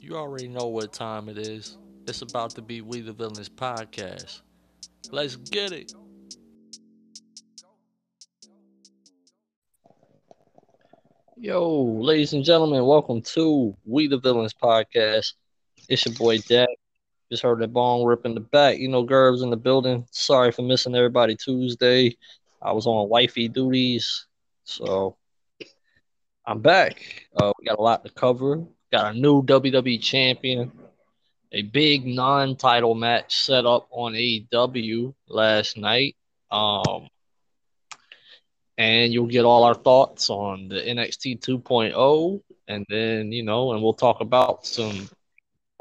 You already know what time it is. It's about to be We the Villains podcast. Let's get it. Yo, ladies and gentlemen, welcome to We the Villains podcast. It's your boy Dak. Just heard that bong rip in the back. You know, Gerbs in the building. Sorry for missing everybody Tuesday. I was on wifey duties, so I'm back. Uh, we got a lot to cover. Got a new WWE champion, a big non-title match set up on AEW last night. Um, and you'll get all our thoughts on the NXT 2.0, and then you know, and we'll talk about some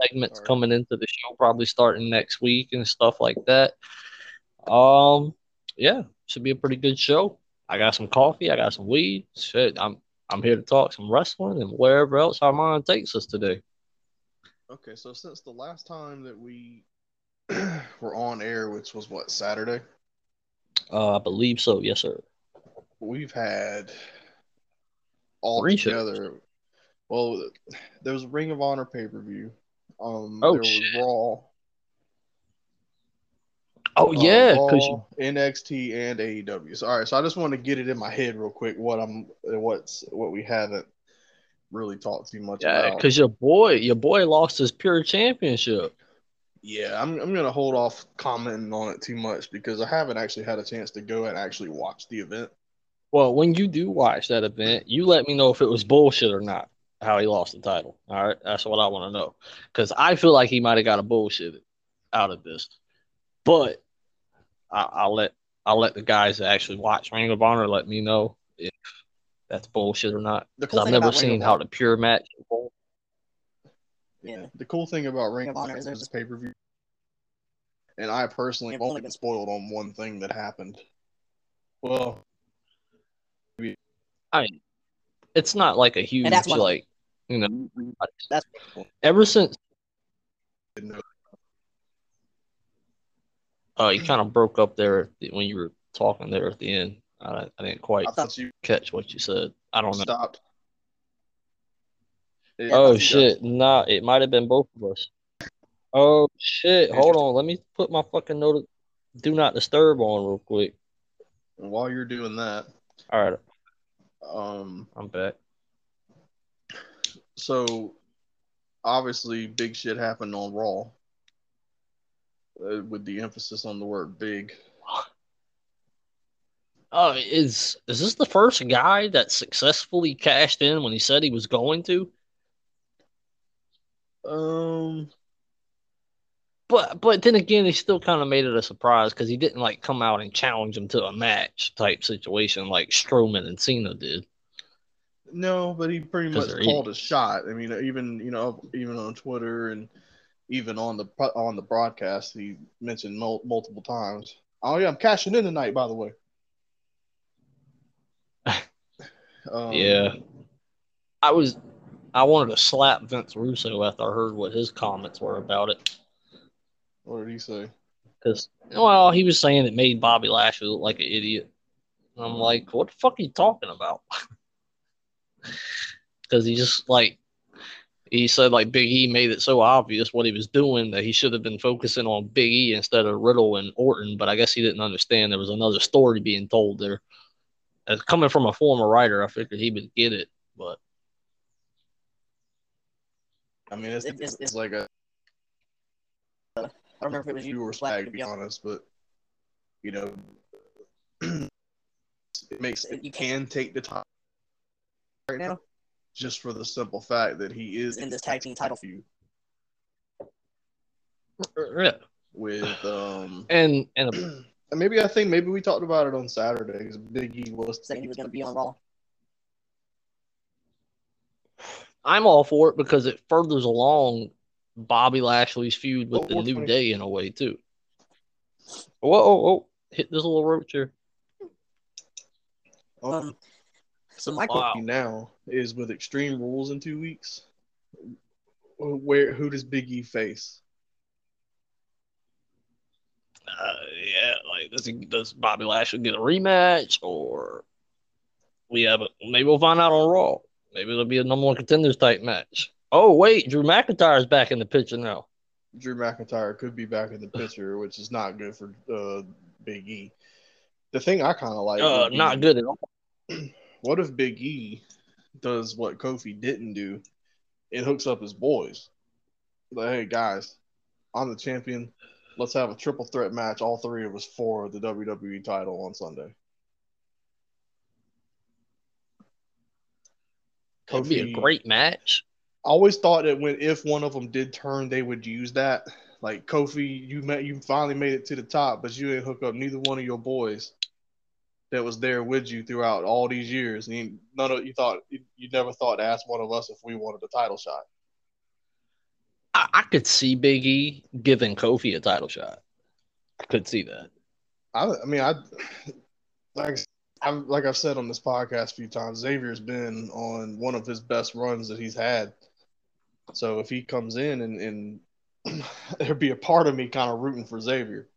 segments coming into the show, probably starting next week and stuff like that. Um, yeah, should be a pretty good show. I got some coffee, I got some weed. Shit, I'm I'm here to talk some wrestling and wherever else our mind takes us today. Okay, so since the last time that we were on air, which was what Saturday, Uh, I believe so. Yes, sir. we've had all Three shows. together. Well, there was a Ring of Honor pay per view. Um, Oh, there was shit. Raw. Oh uh, yeah, Raw, because you NXT and AEW. So, all right, so I just want to get it in my head real quick. What I'm, what's what we haven't really talked too much about. yeah, about. because your boy, your boy lost his pure championship. Yeah, I'm I'm gonna hold off commenting on it too much because I haven't actually had a chance to go and actually watch the event. Well, when you do watch that event, you let me know if it was bullshit or not. How he lost the title. All right, that's what I want to know. Because I feel like he might have got a bullshit out of this, but I, I'll let I'll let the guys that actually watch Ring of Honor let me know if that's bullshit or not. Because cool I've never seen how the pure match. Yeah. The cool thing about Ring of Honor is there's this pay per view, and I personally have only been spoiled on one thing that happened. Well, I mean, it's not like a huge that's one of them. like you know. That's Ever since didn't uh, you kind of broke up there when you were talking there at the end. I, I didn't quite I you catch what you said. I don't know. stopped. Yeah, Oh shit! Nah, it might have been both of us. Oh shit! Hold on, let me put my fucking note. Do not disturb on real quick. While you're doing that, All right, um, I'm back. so obviously big shit happened on Raw. Uh, with the emphasis on the word big. Oh, is is this the first guy that successfully cashed in when he said he was going to? Um, But but then again, he still kind of made it a surprise because he didn't like come out and challenge him to a match type situation like Strowman and Cena did. No, but he pretty much called a shot. I mean, even you know, even on Twitter and even on the on the broadcast, he mentioned mul- multiple times. Oh yeah, I'm cashing in tonight, by the way. Um, Yeah. I was I wanted to slap Vince Russo after I heard what his comments were about it. What did he say? Because well, he was saying it made Bobby Lashley look like an idiot. And I'm like, what the fuck are you talking about? Because he just like he said like Big E made it so obvious what he was doing that he should have been focusing on Big E instead of Riddle and Orton. But I guess he didn't understand there was another story being told there. As coming from a former writer, I figured he would get it, but I mean, it's, It- it's- it's like a I don't remember if it was you you or or swag, Slack, to be honest, but you know, it makes it You can take the time right now, just for the simple fact that he is in this tag team title feud yeah. with um. And and And maybe I think maybe we talked about it on Saturday because Big E was saying he was going to be on Raw. I'm all for it because it furthers along Bobby Lashley's feud with Oh, the what New funny- Day in a way too. Whoa, whoa, whoa. hit this little roach here. Um, So so my Wow. now is with Extreme Rules in two weeks, where who does Big E face? Uh, yeah, like does he, does Bobby Lashley get a rematch or we have a maybe we'll find out on Raw. Maybe it'll be a number one contenders type match. Oh wait, Drew McIntyre's back in the picture now. Drew McIntyre could be back in the picture, which is not good for uh, Big E. The thing I kind of like, Uh, not good at all. What if Big E does what Kofi didn't do and hooks up his boys? Like, hey guys, I'm the champion. Let's have a triple threat match, all three of us for the WWE title on Sunday. It'd be a Kofi- great match. I always thought that when if one of them did turn, they would use that. Like Kofi, you met, you finally made it to the top, but you didn't hook up neither one of your boys that was there with you throughout all these years. And you, none of you thought you, never thought to ask one of us if we wanted a title shot. I, I could see Big E giving Kofi a title shot. I could see that. I, I mean, I like I'm like I've said on this podcast a few times. Xavier's been on one of his best runs that he's had. So if he comes in and, and there'd be a part of me kind of rooting for Xavier.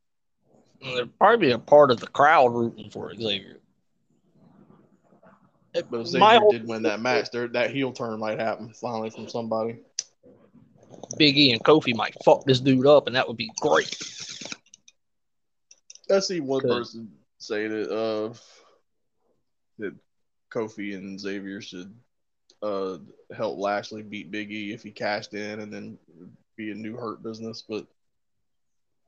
There'd probably be a part of the crowd rooting for Xavier. It- But if my Xavier did win that match, there that heel turn might happen finally from somebody. Big E and Kofi might fuck this dude up, and that would be great. I see one person say that uh that Kofi and Xavier should uh help Lashley beat Big E if he cashed in and then be a new hurt business, but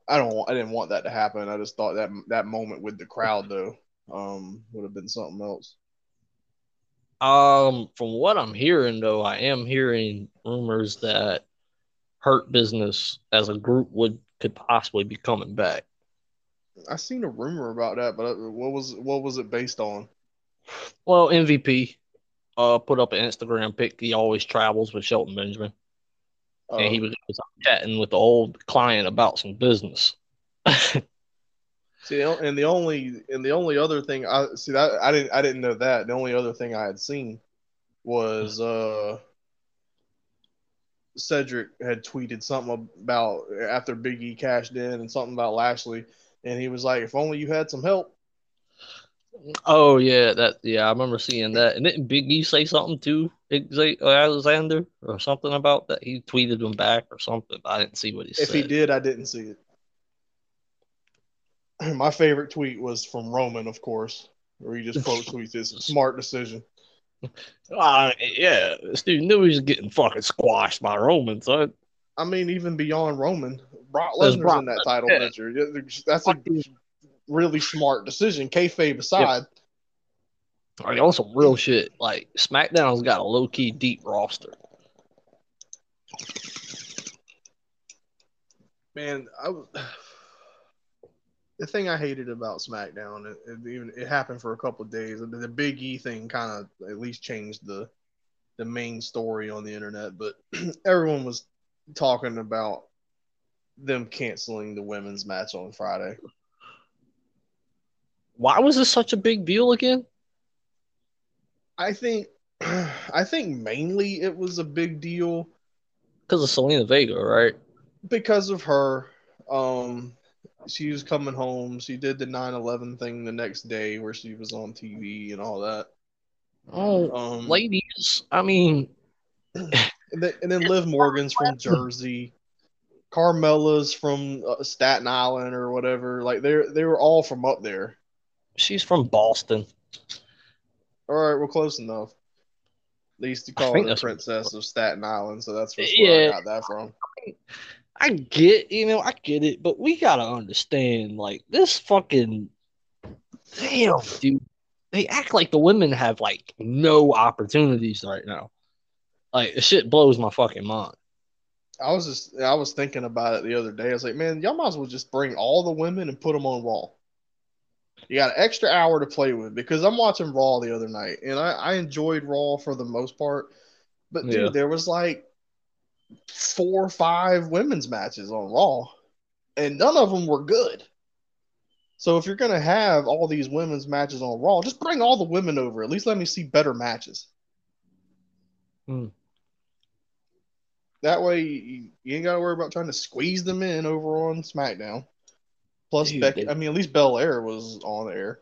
I don't want, I didn't want that to happen. I just thought that that moment with the crowd though um would have been something else. Um, from what I'm hearing, though, I am hearing rumors that Hurt Business as a group would could possibly be coming back. I seen a rumor about that, but uh, what was what was it based on? Well, MVP uh put up an Instagram pic. He always travels with Shelton Benjamin, And he was, was chatting with the old client about some business. See, and the only and the only other thing I see that I didn't I didn't know that. The only other thing I had seen was uh Cedric had tweeted something about after Big E cashed in and something about Lashley, and he was like, "If only you had some help." Oh yeah, that yeah, I remember seeing that. And didn't Big E say something to Alexander or something about that? He tweeted him back or something. I didn't see what he If said. If he did, I didn't see it. My favorite tweet was from Roman, of course, where he just quote tweets his smart decision. Uh, yeah, this dude knew he was getting fucking squashed by Roman. So I mean, even beyond Roman, Brock Lesnar's Brock in that title yeah. picture. That's a really smart decision. Kayfabe aside, like, on some real shit, like SmackDown's got a low key deep roster. man, I was. The thing I hated about SmackDown, it, it even it happened for a couple of days. The, the Big E thing kind of at least changed the the main story on the internet, but everyone was talking about them canceling the women's match on Friday. Why was this such a big deal again? I think I think mainly it was a big deal Because of Zelina Vega, right? because of her. Um, she was coming home. She did the 9/11 thing the next day where she was on TV and all that. Oh, Um, ladies, I mean, and then, and then Liv Morgan's from Jersey. Carmella's from uh, Staten Island or whatever. Like they they were all from up there. She's from Boston. All right, we're close enough. They used to call her the princess of Staten Island, so that's where Yeah. I got that from. I get, you know, I get it, but we gotta understand, like, this fucking damn, dude. They act like the women have like no opportunities right now. Like, shit blows my fucking mind. I was just I was thinking about it the other day. I was like, man, y'all might as well just bring all the women and put them on Raw. You got an extra hour to play with because I'm watching Raw the other night and I, I enjoyed Raw for the most part. But dude, Yeah. there was like four or five women's matches on Raw, and none of them were good. So if you're gonna have all these women's matches on Raw, just bring all the women over. At least let me see better matches. Hmm. That way, you, you ain't got to worry about trying to squeeze them in over on SmackDown. Plus, Dude, Becky. they- I mean, at least Belair was on air.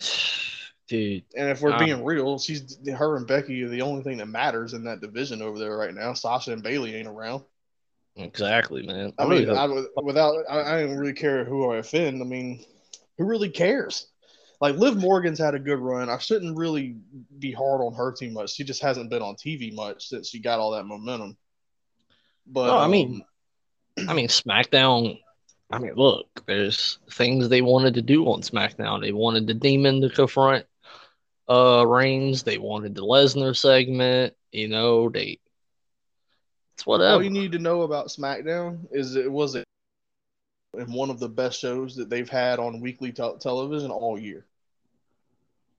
dude. And if we're Um, being real, she's her and Becky are the only thing that matters in that division over there right now. Sasha and Bayley ain't around. Exactly, man. I really mean, hope- I, without I, I don't really care who I offend. I mean, who really cares? Like Liv Morgan's had a good run. I shouldn't really be hard on her too much. She just hasn't been on TV much since she got all that momentum. But No, I um, mean- I mean, SmackDown. I mean, look, there's things they wanted to do on SmackDown. They wanted the Demon to confront uh Reigns. They wanted the Lesnar segment. You know, they. It's whatever. all you need to know about SmackDown is it was it in one of the best shows that they've had on weekly tel- television all year.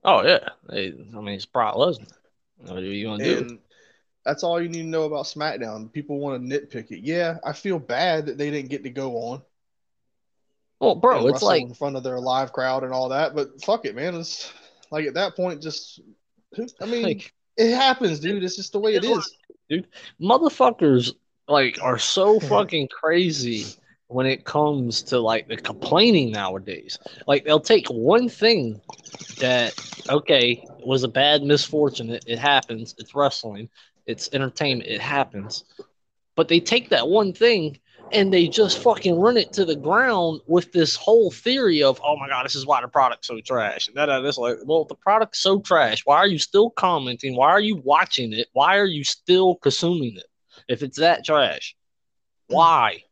oh yeah, they, I mean, it's Brock Lesnar. What are you gonna do? That's all you need to know about SmackDown. People want to nitpick it. Yeah, I feel bad that they didn't get to go on. Well, bro, it's like in front of their live crowd and all that. But fuck it, man. It's like at that point, just I mean, like it happens, dude. It's just the way it is. Dude. Motherfuckers like are so fucking crazy when it comes to like the complaining nowadays. Like they'll take one thing that okay was a bad misfortune. It, it happens. It's wrestling. It's entertainment. It happens. But they take that one thing and they just fucking run it to the ground with this whole theory of, oh my god, this is why the product's so trash. And that, that, this, like, well, the product's so trash. Why are you still commenting? Why are you watching it? Why are you still consuming it? If it's that trash, why?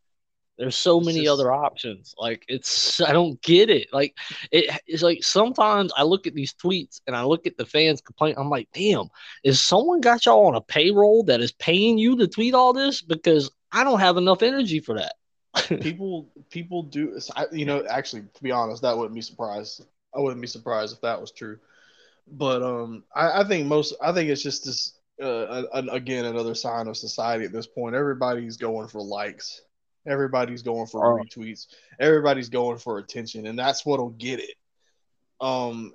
There's so It's many just- other options. Like it's, I don't get it. Like it, it's like sometimes I look at these tweets and I look at the fans complain. I'm like, damn, is someone got y'all on a payroll that is paying you to tweet all this? Because I don't have enough energy for that. people people do you know actually to be honest that wouldn't be surprised. I wouldn't be surprised if that was true. But um i, I think most i think it's just this uh, a- a- again another sign of society at this point. Everybody's going for likes. Everybody's going for Oh. retweets. Everybody's going for attention and that's what'll get it. Um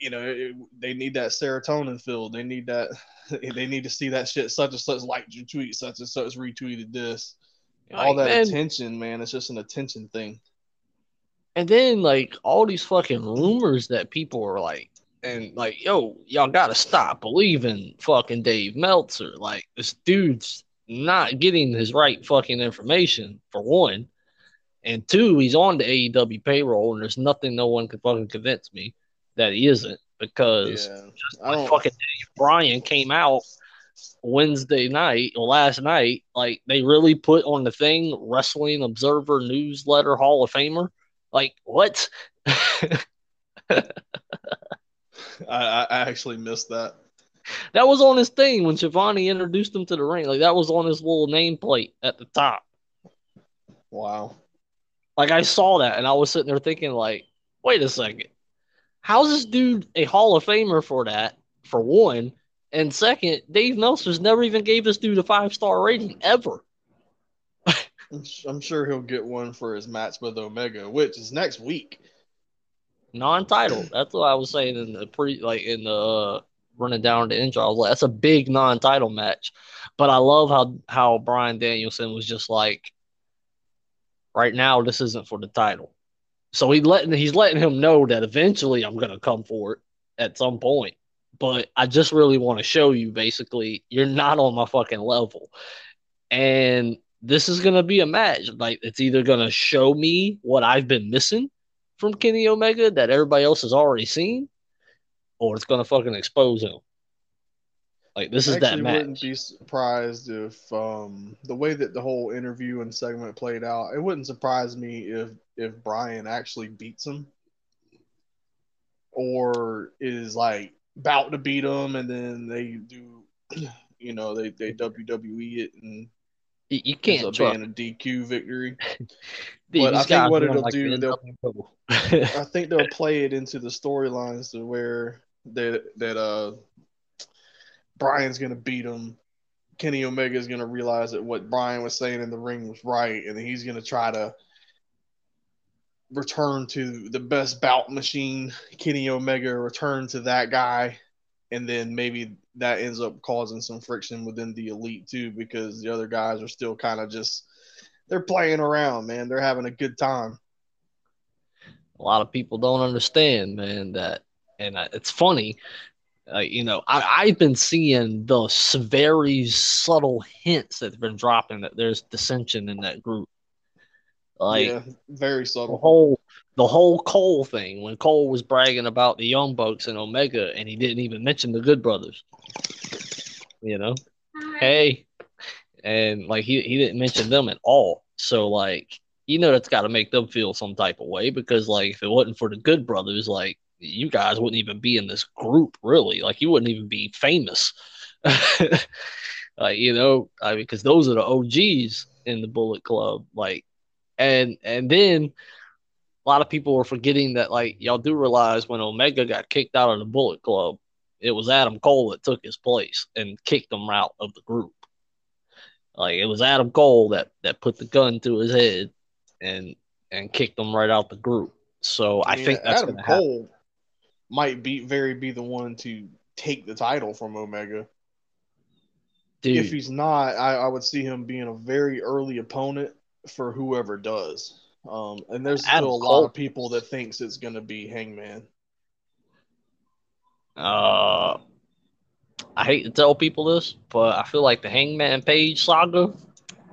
you know it, they need that serotonin filled they need that they need to see that shit such and such liked your tweet such and such retweeted this all that man, attention, man. It's just an attention thing. And then like all these fucking rumors that people are like, and like, yo, y'all gotta stop believing fucking Dave Meltzer. Like this dude's not getting his right fucking information for one, and two, he's on the AEW payroll, and there's nothing no one could fucking convince me that he isn't because Yeah, I like fucking Dave Bryan came out Wednesday night or last night, like they really put on the thing Wrestling Observer Newsletter Hall of Famer. Like what? I, I actually missed that. that was on his thing when Shivani introduced him to the ring. Like that was on his little nameplate at the top. Wow. Like I saw that and I was sitting there thinking, like, wait a second. How's this dude a Hall of Famer for that? For one. And second, Dave Meltzer's never even gave this dude a five star rating ever. I'm, sure he'll get one for his match with Omega, which is next week. non-title. That's what I was saying in the pre, like in the uh, running down the intro. I was like, that's a big non-title match. But I love how how Bryan Danielson was just like, right now this isn't for the title. So he letting he's letting him know that eventually I'm gonna come for it at some point. But I just really want to show you basically you're not on my fucking level. And this is gonna be a match. Like it's either gonna show me what I've been missing from Kenny Omega that everybody else has already seen, or it's gonna fucking expose him. Like this is I that actually match. wouldn't be surprised if um, the way that the whole interview and segment played out. It wouldn't surprise me if if Bryan actually beats him, or is like about to beat him, and then they do, you know, they they WWE it and You, can't up trust being a DQ victory. these but I think what it'll like do, they'll- I think they'll play it into the storylines to where that that uh Bryan's gonna beat him. Kenny Omega is gonna realize that what Bryan was saying in the ring was right, and he's gonna try to return to the best bout machine, Kenny Omega, return to that guy, and then maybe that ends up causing some friction within the elite too, because the other guys are still kind of just they're playing around, man. They're having a good time. a lot of people don't understand, man, that and it's funny. Uh, you know, I, I've been seeing the s- very subtle hints that have been dropping that there's dissension in that group. Like yeah, very subtle. the subtle. whole the whole Cole thing when Cole was bragging about the Young Bucks and Omega, and he didn't even mention the Good Brothers. You know, hey, and like he he didn't mention them at all. So like you know that's got to make them feel some type of way because like if it wasn't for the Good Brothers, like you guys wouldn't even be in this group really. Like you wouldn't even be famous. like you know, I mean, because those are the OGs in the Bullet Club. Like, and and then a lot of people were forgetting that like y'all do realize when Omega got kicked out of the Bullet Club, it was Adam Cole that took his place and kicked him out of the group. Like it was Adam Cole that that put the gun to his head and and kicked him right out the group. So I, mean, think that's Adam gonna happen. Cole might be very be the one to take the title from Omega. Dude, If he's not, I, I would see him being a very early opponent for whoever does. Um, and there's Adam still a lot of people that thinks it's going to be Hangman. uh, I hate to tell people this, but I feel like the Hangman Page saga,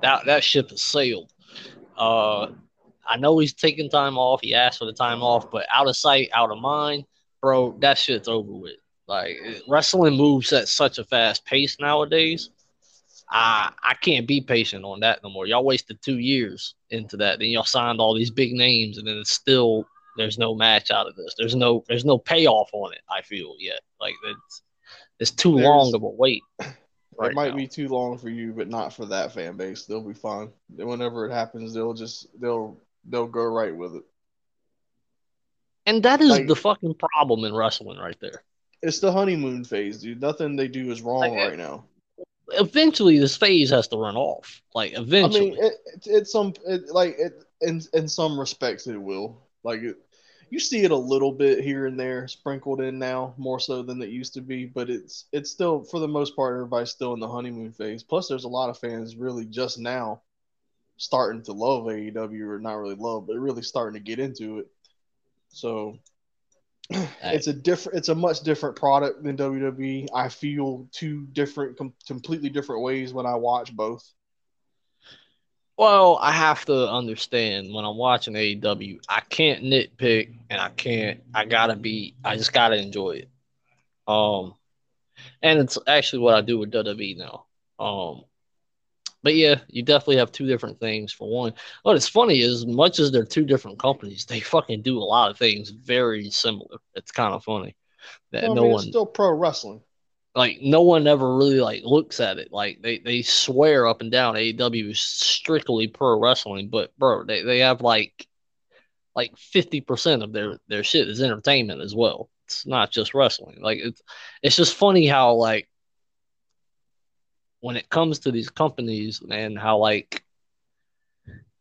that that ship has sailed. Uh, I know he's taking time off. He asked for the time off, but out of sight, out of mind, bro. That shit's over with. Like wrestling moves at such a fast pace nowadays. I I can't be patient on that no more. Y'all wasted two years into that. Then y'all signed all these big names, and then it's still there's no match out of this. There's no there's no payoff on it. I feel yet. Like it's it's too There's- long of a wait. right it might now. be too long for you, but not for that fan base. They'll be fine. Whenever it happens, they'll just they'll they'll go right with it. And that is like- the fucking problem in wrestling right there. It's the honeymoon phase, dude. Nothing they do is wrong Like, right now. Eventually, this phase has to run off. Like eventually, I mean, it, it, it's some it, like it, in in some respects it will. Like it, you see it a little bit here and there sprinkled in now, more so than it used to be. But it's it's still for the most part everybody's still in the honeymoon phase. Plus, there's a lot of fans really just now starting to love AEW or not really love, but really starting to get into it. So it's a different it's a much different product than WWE. I feel two different com- completely different ways when I watch both. Well, I have to understand when I'm watching AEW, I can't nitpick and I can't I gotta be I just gotta enjoy it. Um and it's actually what I do with WWE now. Um but yeah, you definitely have two different things for one. What is funny is as much as they're two different companies, they fucking do a lot of things very similar. It's kind of funny that Well, I no mean, one still pro wrestling. like no one ever really like looks at it like they they swear up and down AEW is strictly pro wrestling but bro they, they have like like 50% of their their shit is entertainment as well it's not just wrestling like it's it's just funny how like when it comes to these companies and how like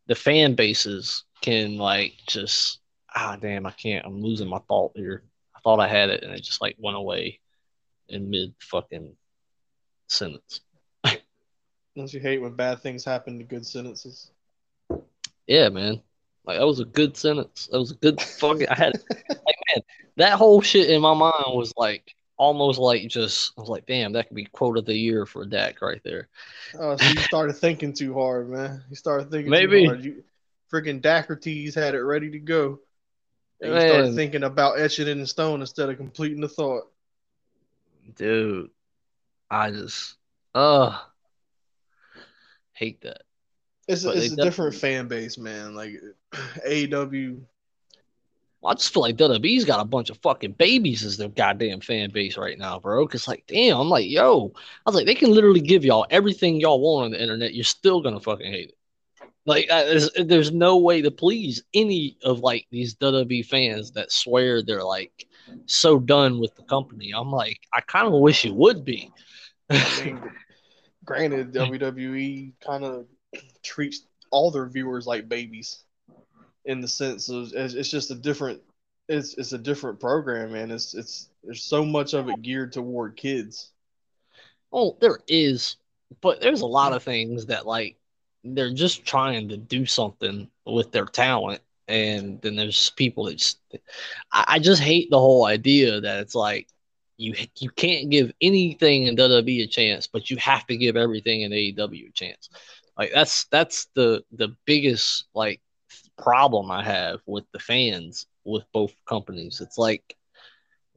the fan bases can like just ah damn I can't I'm losing my thought here I thought I had it and it just like went away in mid fucking sentence. Don't you hate when bad things happen to good sentences? Yeah, man. Like that was a good sentence. That was a good fucking. I had like man, that whole shit in my mind was like almost like just. I was like, damn, that could be quote of the year for Dak right there. Oh, so you started thinking too hard, man. You started thinking Maybe. You freaking Dakertes had it ready to go. And you started thinking about etching it in stone instead of completing the thought. Dude, I just, uh, hate that. It's, But it's a different fan base, man. Like AEW, I just feel like WWE's got a bunch of fucking babies as their goddamn fan base right now, bro. Cause like, damn, I'm like, yo, I was like, they can literally give y'all everything y'all want on the internet. You're still gonna fucking hate it. Like, uh, there's, there's no way to please any of like these WWE fans that swear they're like so done with the company. I'm like, I kind of wish it would be. I granted, WWE kind of treats all their viewers like babies, in the sense of it's, just a different, it's it's a different program, man. It's it's there's so much of it geared toward kids. Well, there is, but there's a lot of things that like they're just trying to do something with their talent and then there's people that just, I, I just hate the whole idea that it's like you you can't give anything in WWE a chance, but you have to give everything in AEW a chance. Like that's that's the the biggest like problem I have with the fans with both companies. It's like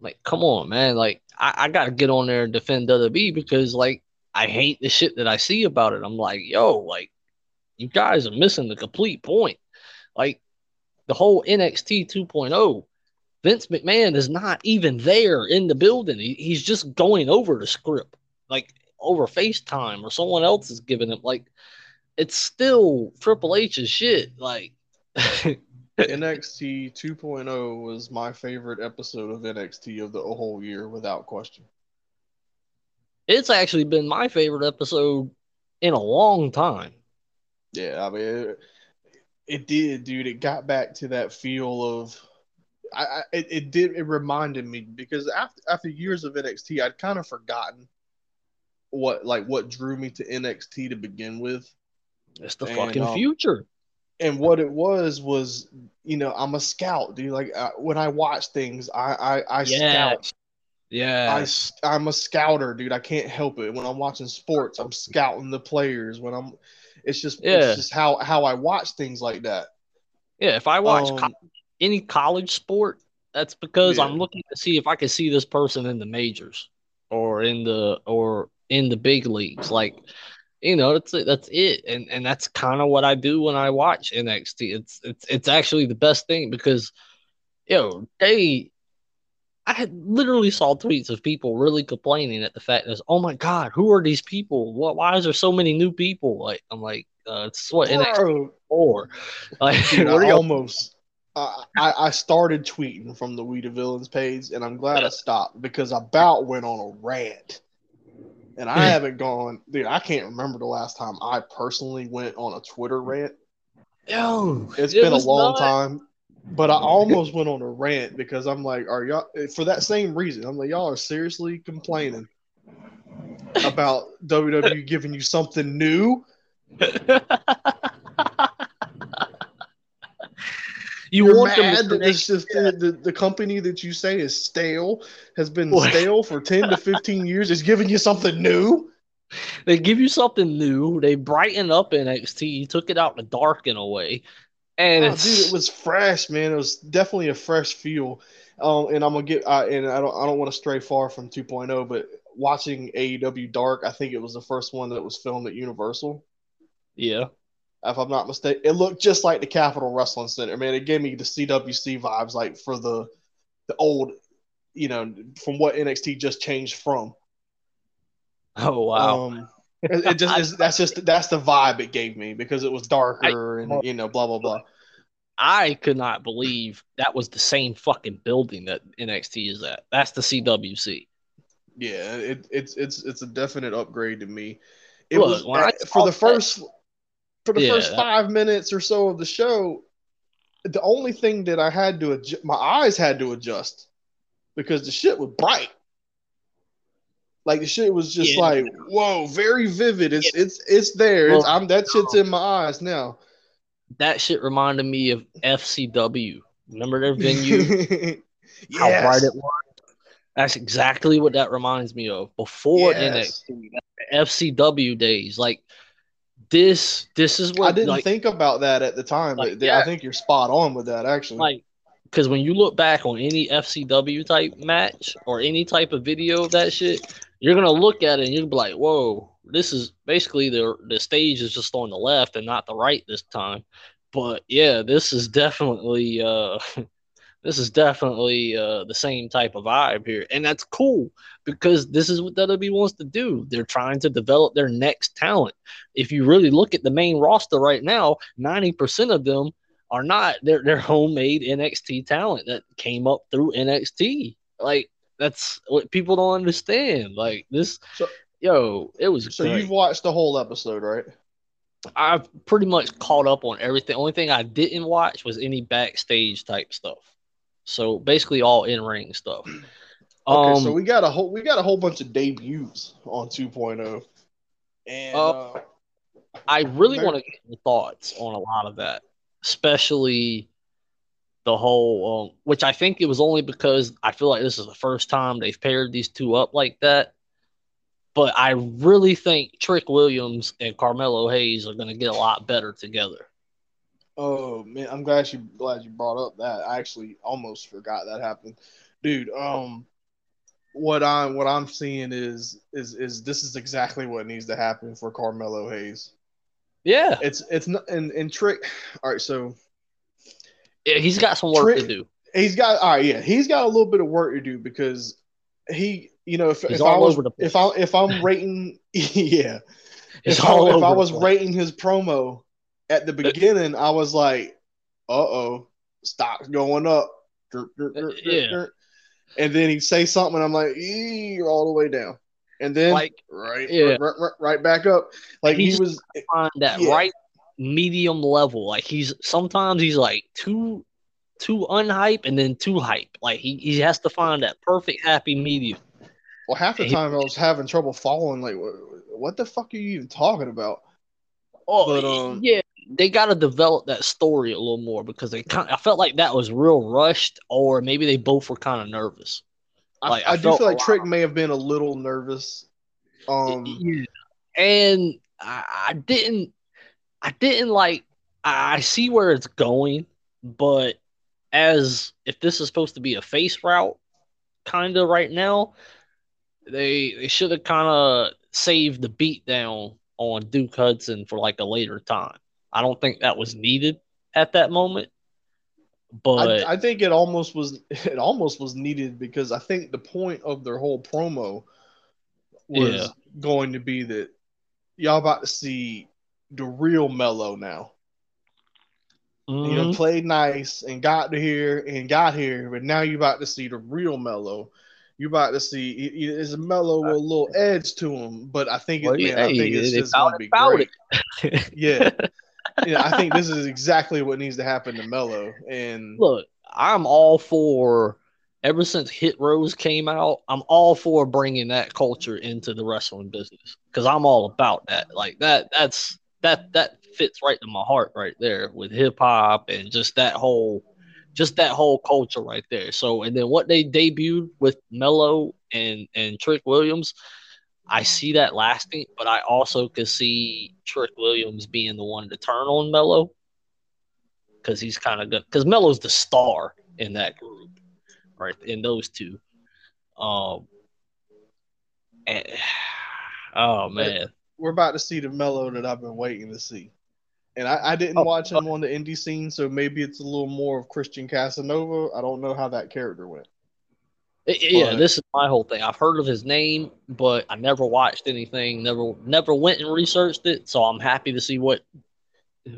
like come on, man. Like I, I gotta get on there and defend WWE because like I hate the shit that I see about it. I'm like, yo, like you guys are missing the complete point. Like the whole NXT 2.0, Vince McMahon is not even there in the building. He, he's just going over the script, like over FaceTime or someone else is giving him. Like it's still Triple H's shit. Like NXT 2.0 was my favorite episode of NXT of the whole year, without question. it's actually been my favorite episode in a long time. Yeah, I mean, it, it did, dude. It got back to that feel of, I, I it, it did. It reminded me because after after years of NXT, I'd kind of forgotten what like what drew me to NXT to begin with. It's the And, fucking um, future. And what it was was you know i'm a scout dude like uh, when i watch things i i, I Yeah. scout Yeah. I, i'm a scouter dude i can't help it when i'm watching sports i'm scouting the players when i'm it's just Yeah. it's just how how i watch things like that Yeah, if I watch Um, co- any college sport, that's because Yeah. I'm looking to see if I can see this person in the majors or in the or in the big leagues. Like, you know, that's it. That's it. And and that's kind of what I do when I watch NXT. It's it's it's actually the best thing because, yo, they. I had literally saw tweets of people really complaining at the fact that, oh my god, who are these people? What? Why is there so many new people? Like, I'm like, uh, it's what NXT Bro, for. Like, dude, what are I almost I, I I started tweeting from the We the Villains page, and I'm glad I stopped because I about went on a rant. And I hmm. haven't gone, dude. I can't remember the last time I personally went on a Twitter rant. Yo, It's it been a long not- time, but I almost went on a rant because I'm like, are y'all for that same reason? I'm like, y'all are seriously complaining about WWE giving you something new. you You're want them mad to that this just the, the, the company that you say is stale has been stale for 10 to 15 years is giving you something new. they give you something new. They brighten up NXT, You took it out in the dark in a way, and Oh, dude, it was fresh, man. It was definitely a fresh feel. Um, and I'm gonna get, uh, and I don't, I don't want to stray far from 2.0, but watching AEW Dark, I think it was the first one that was filmed at Universal. yeah, if I'm not mistaken. It looked just like the Capitol Wrestling Center. Man, it gave me the CWC vibes, like for the the old, you know, from what NXT just changed from. oh wow, Um, it, it just is, that's just that's the vibe it gave me because it was darker and you know blah blah blah. I could not believe that was the same fucking building that NXT is at. That's the CWC. Yeah, it, it's it's it's a definite upgrade to me. It Look, was for the saw that- first for the Yeah, first that- five minutes or so of the show. The only thing that I had to adjust, my eyes had to adjust because the shit was bright. Like the shit was just Yeah. like, whoa, very vivid. It's it's it's there. It's, I'm that shit's in my eyes now. That shit reminded me of FCW. Remember their venue? how bright it was. That's exactly what that reminds me of. Before Yes. NXT, FCW days, like this. This is what I didn't like think about that at the time, like, but yeah. I think you're spot on with that actually. like because when you look back on any FCW type match or any type of video of that shit, you're gonna look at it and you'll be like, "Whoa, this is basically the the stage is just on the left and not the right this time." But yeah, this is definitely uh this is definitely uh the same type of vibe here, and that's cool because this is what WWE wants to do. They're trying to develop their next talent. If you really look at the main roster right now, ninety percent of them are not they're they're homemade NXT talent that came up through NXT. Like that's what people don't understand. Like this, So- yo, it was so great. you've watched the whole episode, right? I've pretty much caught up on everything. Only thing I didn't watch was any backstage type stuff. So basically all in ring stuff. Okay, um, so we got a whole we got a whole bunch of debuts on 2.0. And Uh, uh, I really want to get your thoughts on a lot of that, especially the whole, um, which I think it was only because I feel like this is the first time they've paired these two up like that. But I really think Trick Williams and Carmelo Hayes are going to get a lot better together. Oh man, I'm glad you glad you brought up that. I actually almost forgot that happened, dude. Um, what I'm what I'm seeing is is is this is exactly what needs to happen for Carmelo Hayes. Yeah, It's it's not and and trick. All right, so Yeah, he's got some work to do. he's got all right, yeah, he's got a little bit of work to do because he, you know, if, He's if I was over the place. if I if I'm rating, yeah, It's if I, if I was rating his promo at the beginning, I was like, uh oh, stock's going up. Yeah. And then he'd say something, and I'm like, you're all the way down. And then like right, Yeah. right, right, right back up. Like he was find that Yeah. right medium level. Like he's sometimes he's like too too unhype and then too hype. Like he, he has to find that perfect happy medium. well half the He- time I was having trouble following. Like, what, what the fuck are you even talking about? Oh But, um, yeah, they got to develop that story a little more because they kind. I felt like that was real rushed, or maybe they both were kind of nervous. I, Like, I, I do felt feel like Trick may have been a little nervous. Um, yeah, and I, I didn't. I didn't like. I I see where it's going, but as if this is supposed to be a face route, kind of right now, they they should have kind of saved the beat down on Duke Hudson for like a later time. I don't think that was needed at that moment. But I, I think it almost was it almost was needed because I think the point of their whole promo was Yeah. going to be that y'all about to see the real Mello now. You know, mm-hmm. played nice and got to here and got here, but now you're about to see the real Mello. You're about to see it- it- it's a Mello with a uh, little edge to him, but I think it, Well, man, I think it's just gonna be about great. it. Yeah, yeah, I think this is exactly what needs to happen to Mello, and Look, I'm all for. Ever since Hit Row came out, I'm all for bringing that culture into the wrestling business because I'm all about that. Like that, that's that that fits right to my heart right there with hip hop and just that whole, just that whole culture right there. So, and then what they debuted with Mello and and Trick Williams, I see that lasting, but I also could see Trick Williams being the one to turn on Mello because he's kind of good. Because Mello's the star in that group, right? In those two. Um. and- oh man, we're about to see the Mello that I've been waiting to see. And I, I didn't Oh, watch him on the indie scene, so maybe it's a little more of Christian Casanova. I don't know how that character went. I- yeah. This is my whole thing. I've heard of his name, but I never watched anything. Never, never went and researched it. So I'm happy to see what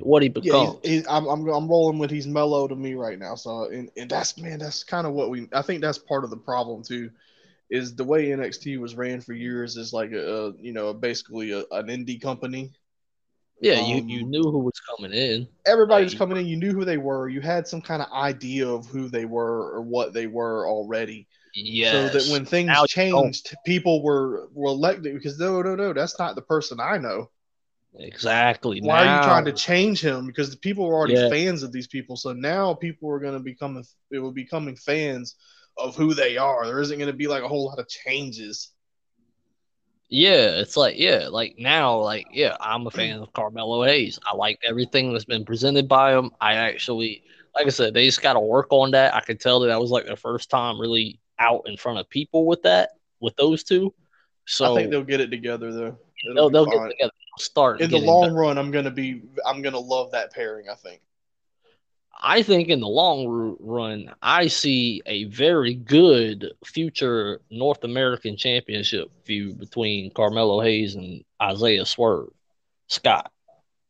what he Yeah, becomes. he's, he's, I'm, I'm I'm rolling with he's mellow to me right now. So and, and that's man, that's kind of what we. I think that's part of the problem too, is the way NXT was ran for years is like a, a you know basically a, an indie company. yeah, you um, you knew who was coming in. Everybody was coming in, you knew who they were, you had some kind of idea of who they were or what they were already. Yes. So that when things Now changed, people were were elected because no, no, no, that's not the person I know. exactly. Why are you trying to change him? Because the people were already Yeah. fans of these people. So now people are going to become it will becoming fans of who they are. There isn't going to be like a whole lot of changes. Yeah, it's like yeah, like now, like yeah, I'm a fan of Carmelo Hayes. I like everything that's been presented by him. I actually, like I said, they just got to work on that. I could tell that that was like the first time really out in front of people with that, with those two. So I think they'll get it together though. It'll they'll, they'll get together, they'll start In the long better. run, I'm gonna be I'm gonna love that pairing. I think. I think in the long run, I see a very good future North American Championship feud between Carmelo Hayes and Isaiah Swerve Scott.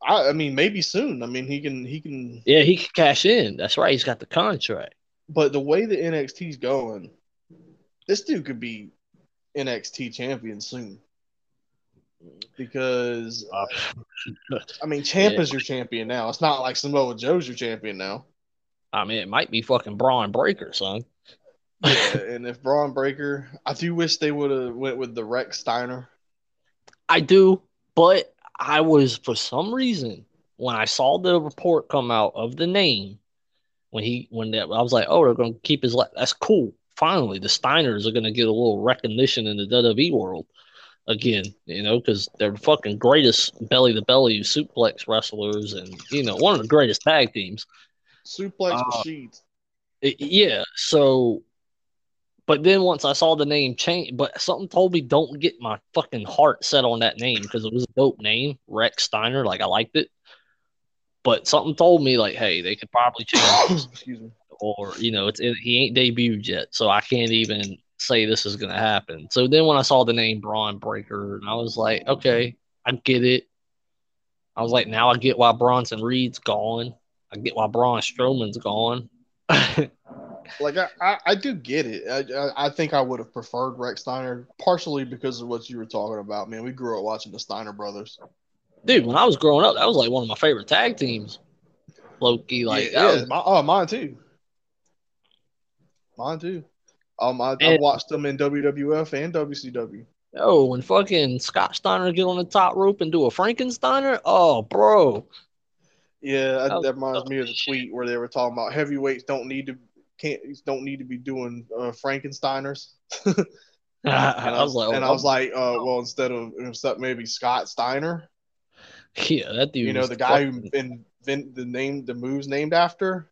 I, I mean, maybe soon. I mean, he can he can. Yeah, he can cash in. That's right. He's got the contract. But the way the NXT's going, this dude could be NXT champion soon. Because I mean, Champ is your champion now. It's not like Samoa Joe's your champion now. I mean, it might be fucking Bron Breakker, son. Yeah, and if Bron Breakker, I do wish they would have went with the Rex Steiner. I do, but I was for some reason when I saw the report come out of the name, when he when that I was like, oh, they're gonna keep his. That's cool. Finally, the Steiners are gonna get a little recognition in the WWE world again. You know, because they're the fucking greatest belly to belly suplex wrestlers, and you know, one of the greatest tag teams. Suplex Uh, machines. Yeah. So, but then once I saw the name change, but something told me don't get my fucking heart set on that name because it was a dope name, Rex Steiner. Like I liked it, but something told me like, hey, they could probably change, Excuse me. Or you know, it's it, he ain't debuted yet, so I can't even say this is gonna happen. So then when I saw the name Bron Breakker, and I was like, okay, I get it. I was like, now I get why Bronson Reed's gone. I get why Braun Strowman's gone. Like I, I, I do get it. I, I, I think I would have preferred Rex Steiner, partially because of what you were talking about. Man, we grew up watching the Steiner brothers. Dude, when I was growing up, that was like one of my favorite tag teams. Loki, like yeah, yeah, was- my, oh, mine too. Mine too. Um, I, I watched them in WWF and WCW. oh, when fucking Scott Steiner get on the top rope and do a Frankensteiner, oh, bro, Yeah, that, Oh, that reminds me of the tweet where they were talking about heavyweights don't need to can't don't need to be doing uh, Frankensteiners. and I, was like, and oh, I was like, uh, well, instead of instead maybe Scott Steiner, yeah, that dude, you know, the guy who fucking- invent the name the moves named after.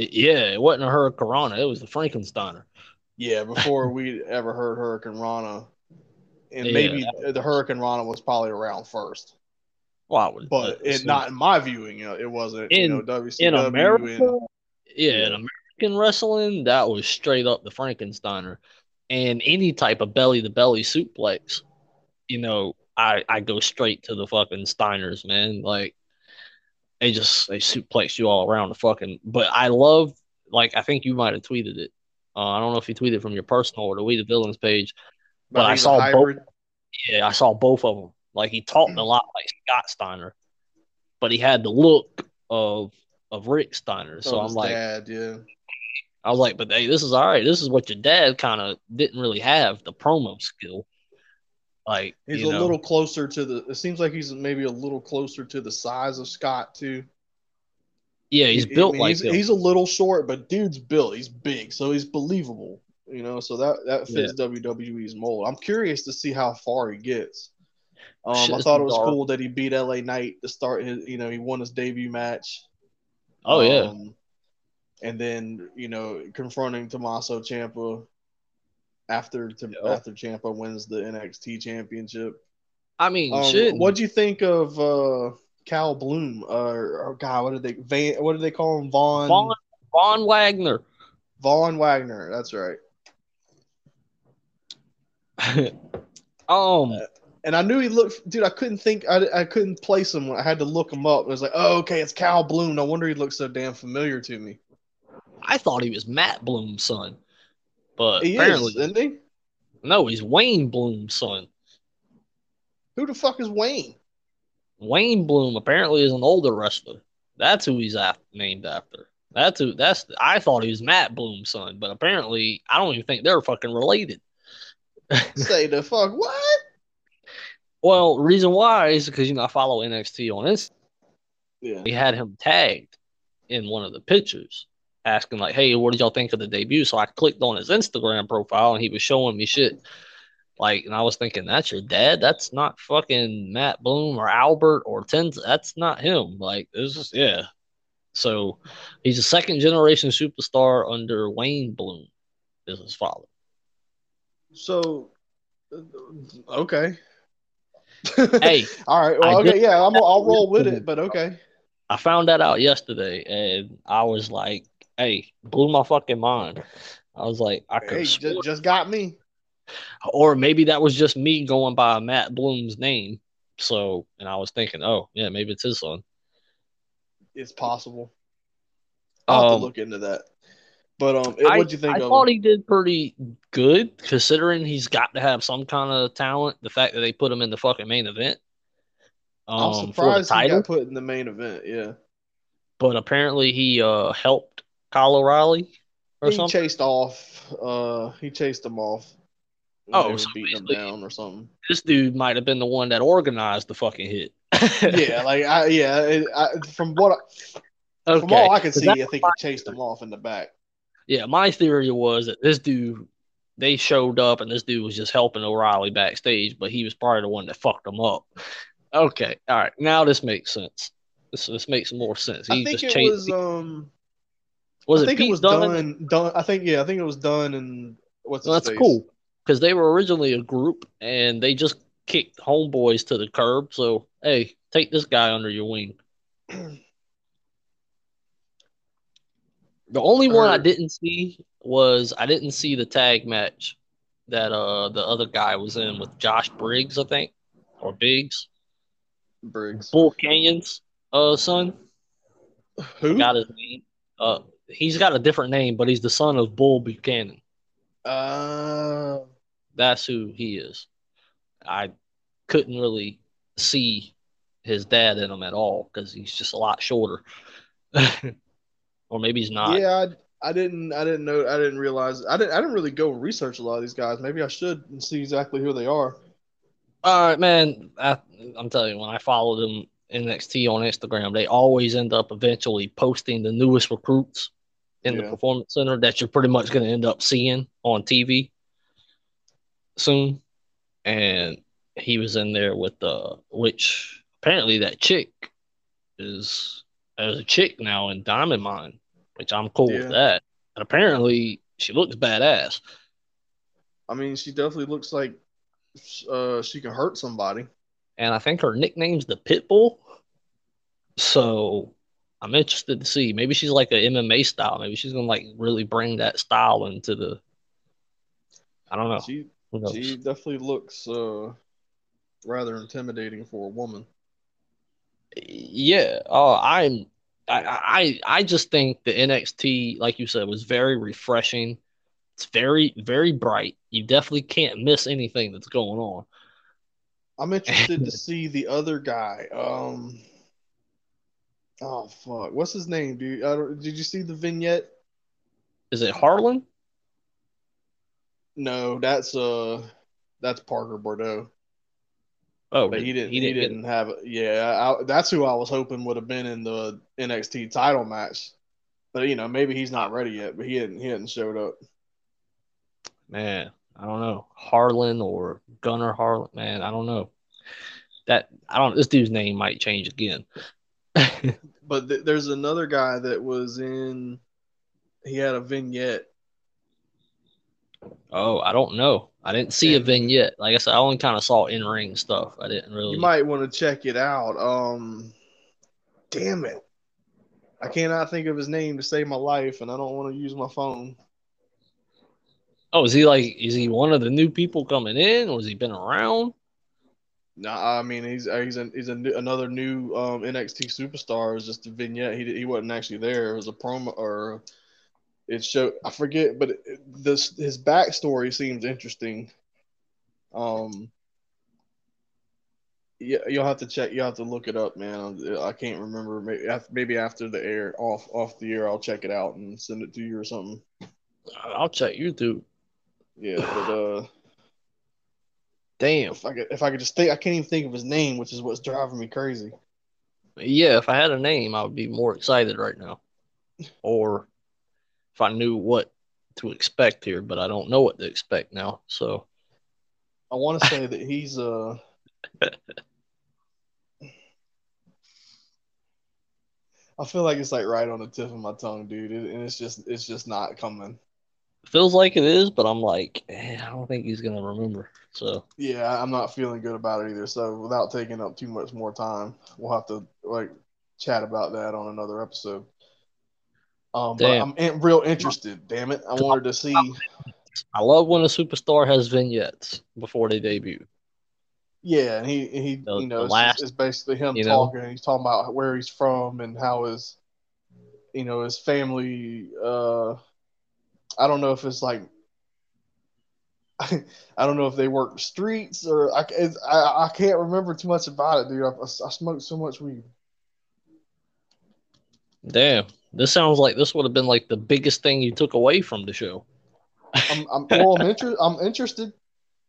Yeah, it wasn't a Hurricane, it was the Frankensteiner. Yeah, before we ever heard Hurricanrana, and Yeah, maybe the Hurricanrana was probably around first, Well, I would, but it not in my viewing. You know, it wasn't. In- you know, WCW in America. and- yeah, Yeah. in American wrestling, that was straight up the Frankensteiner, and any type of belly to belly suplex, you know, I I go straight to the fucking Steiners, man. Like they just they suplex you all around the fucking. But I love, like I think you might have tweeted it. Uh, I don't know if you tweeted from your personal or the We the Villains page. But I saw both- Yeah, I saw both of them. Like he talked a lot like Scott Steiner, but he had the look of of Rick Steiner. So of I'm like, dad, yeah. I was like, but hey, this is all right. This is what your dad kind of didn't really have the promo skill. Like He's a know, little closer to the. It seems like he's maybe a little closer to the size of Scott too. yeah, he's He- I built mean, like he's, he's a little short, but dude's built. He's big, so he's believable. You know, so that that fits WWE's mold. I'm curious to see how far he gets. Um, Shit, I thought it was bizarre. cool that he beat LA Knight to start his. You know, he won his debut match. oh yeah, Um, and then you know confronting Tommaso Ciampa after to, Yeah. after Ciampa wins the NXT championship. I mean, Um, shit. what'd you think of uh, Cal Bloom? Uh, or God, what did they Van? What did they call him? Vaughn Vaughn Von Wagner. Von Wagner. That's right. um, And I knew he looked, dude. I couldn't think, I, I couldn't place him. I had to look him up. I was like, oh, okay, it's Cal Bloom. No wonder he looks so damn familiar to me. I thought he was Matt Bloom's son, but He apparently is, isn't he? no, he's Wayne Bloom's son. Who the fuck is Wayne? Wayne Bloom apparently is an older wrestler. That's who he's after, named after. That's who. That's I thought he was Matt Bloom's son, but apparently I don't even think they're fucking related. Say the fuck what? Well, reason why is because you know I follow NXT on Instagram. Yeah. He had him tagged in one of the pictures, asking like, "Hey, what did y'all think of the debut?" So I clicked on his Instagram profile, and he was showing me shit. Like, and I was thinking, "That's your dad? That's not fucking Matt Bloom or Albert or Tens. That's not him." Like, this is yeah. So he's a second generation superstar under Wayne Bloom, is his father. So, uh, okay. Hey, all right. I Well, okay. Yeah, I'm, I'll roll with it, but okay. I found that out yesterday, and I was like, "Hey, blew my fucking mind." I was like, "I could Hey, just, just got me. or maybe that was just me going by Matt Bloom's name." So, and I was thinking, "Oh, yeah, maybe it's his son." It's possible. I'll have Um, to look into that. But um, I, what'd you think I thought him? he did pretty good considering he's got to have some kind of talent. The fact that they put him in the fucking main event, um, I'm surprised he got put in the main event. Yeah, but apparently he uh helped Kyle O'Reilly or he something. chased off. Uh, he chased him off. Oh, so beating him down or something. this dude might have been the one that organized the fucking hit. yeah, like I yeah, it, I, from what I, From all I can see, I think he chased him off in the back. Yeah, my theory was that this dude, they showed up and this dude was just helping O'Reilly backstage, but he was probably the one that fucked him up. Okay, all right, now this makes sense. This this makes more sense. He I think just it was um. Was I it think Pete it was Dunne? done. Dunne. I think yeah. I think it was Dunne. And what's Well, that's face? cool because they were originally a group and they just kicked homeboys to the curb. So hey, take this guy under your wing. The only one I didn't see was I didn't see the tag match that uh the other guy was in with Josh Briggs, I think, or Biggs, Briggs. Bull Buchanan's uh son. Who? Got his name. Uh, he's got a different name, but he's the son of Bull Buchanan. Uh, That's who he is. I couldn't really see his dad in him at all because he's just a lot shorter. or maybe he's not. yeah. I, I didn't. I didn't know. I didn't realize. I didn't. I didn't really go research a lot of these guys. Maybe I should and see exactly who they are. All right, man. I, I'm telling you, when I follow them NXT on Instagram, they always end up eventually posting the newest recruits in the performance center that you're pretty much going to end up seeing on TV soon. And he was in there with uh, which apparently that chick is as a chick now in Diamond Mine, which I'm cool Yeah. with that. And apparently she looks badass. I mean, she definitely looks like uh, she can hurt somebody. and I think her nickname's the Pitbull. So I'm interested to see. Maybe she's like a MMA style. Maybe she's gonna like really bring that style into the. I don't know. She she definitely looks uh, rather intimidating for a woman. Yeah. Oh, I'm. I, I I just think the NXT, like you said, was very refreshing. It's very very bright. You definitely can't miss anything that's going on. I'm interested to see the other guy. Um, oh fuck, what's his name, dude? I don't, did you see the vignette? Is it Harland? No, that's uh, that's Parker Boudreaux. Oh, But he didn't. He He didn't. didn't, have. Yeah, I, that's who I was hoping would have been in the NXT title match. But you know, maybe he's not ready yet. But he hadn't. He hadn't showed up. Man, I don't know. Harland or Gunnar Harland. Man, I don't know. That I don't. This dude's name might change again. But th- there's another guy that was in. He had a vignette. oh, I don't know. I didn't see a vignette. Like I said, I only kind of saw in ring stuff. I didn't really. You might want to check it out. Um, damn it, I cannot think of his name to save my life, and I don't want to use my phone. Oh, is he like? Is he one of the new people coming in, or has he been around? Nah, I mean he's he's a, he's a another new um, NXT superstar. Was just a vignette. He he wasn't actually there. It was a promo or it showed. I forget, but it, this his backstory seems interesting. Um, yeah, you'll have to check. You'll have to look it up, man. I can't remember. Maybe af- maybe after the air off off the air, I'll check it out and send it to you or something. I'll check YouTube. Yeah, but uh, Damn. if I could if I could just think, I can't even think of his name, which is what's driving me crazy. Yeah, if I had a name, I would be more excited right now. Or if I knew what to expect here, but I don't know what to expect now. So I want to say that he's uh I feel like it's like right on the tip of my tongue, dude, it- and it's just it's just not coming. Feels like it is, but I'm like, eh, I don't think he's gonna remember. So Yeah, I'm not feeling good about it either. So without taking up too much more time, we'll have to like chat about that on another episode. Um, but I'm in, real interested. Damn it, I wanted to see. I love when a superstar has vignettes before they debut. Yeah, and he he The- you know the it's, it's basically him you know? talking. He's talking about where he's from and how his you know his family. Uh, I don't know if it's like I don't know if they work streets or I I, I can't remember too much about it, dude. I, I smoked so much weed. Damn, this sounds like this would have been like the biggest thing you took away from the show. I'm I'm well, I'm interested. I'm interested.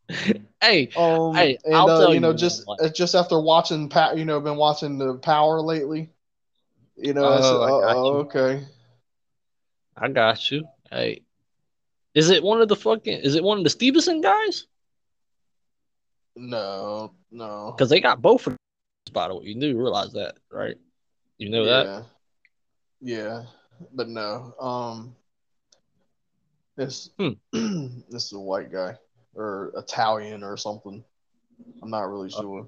Hey, Um, Hey, and I'll uh, tell you you, know, just like- uh, just after watching, pa- you know, been watching the Power lately. You know, I said, Oh, oh, you. okay. I got you. Hey, is it one of the fucking? Is it one of the Stevenson guys? No, no. Because they got both of them. By the way, you do realize that, right? You know that. yeah. Yeah, but no. Um, this Hmm. this is a white guy or Italian or something. I'm not really sure.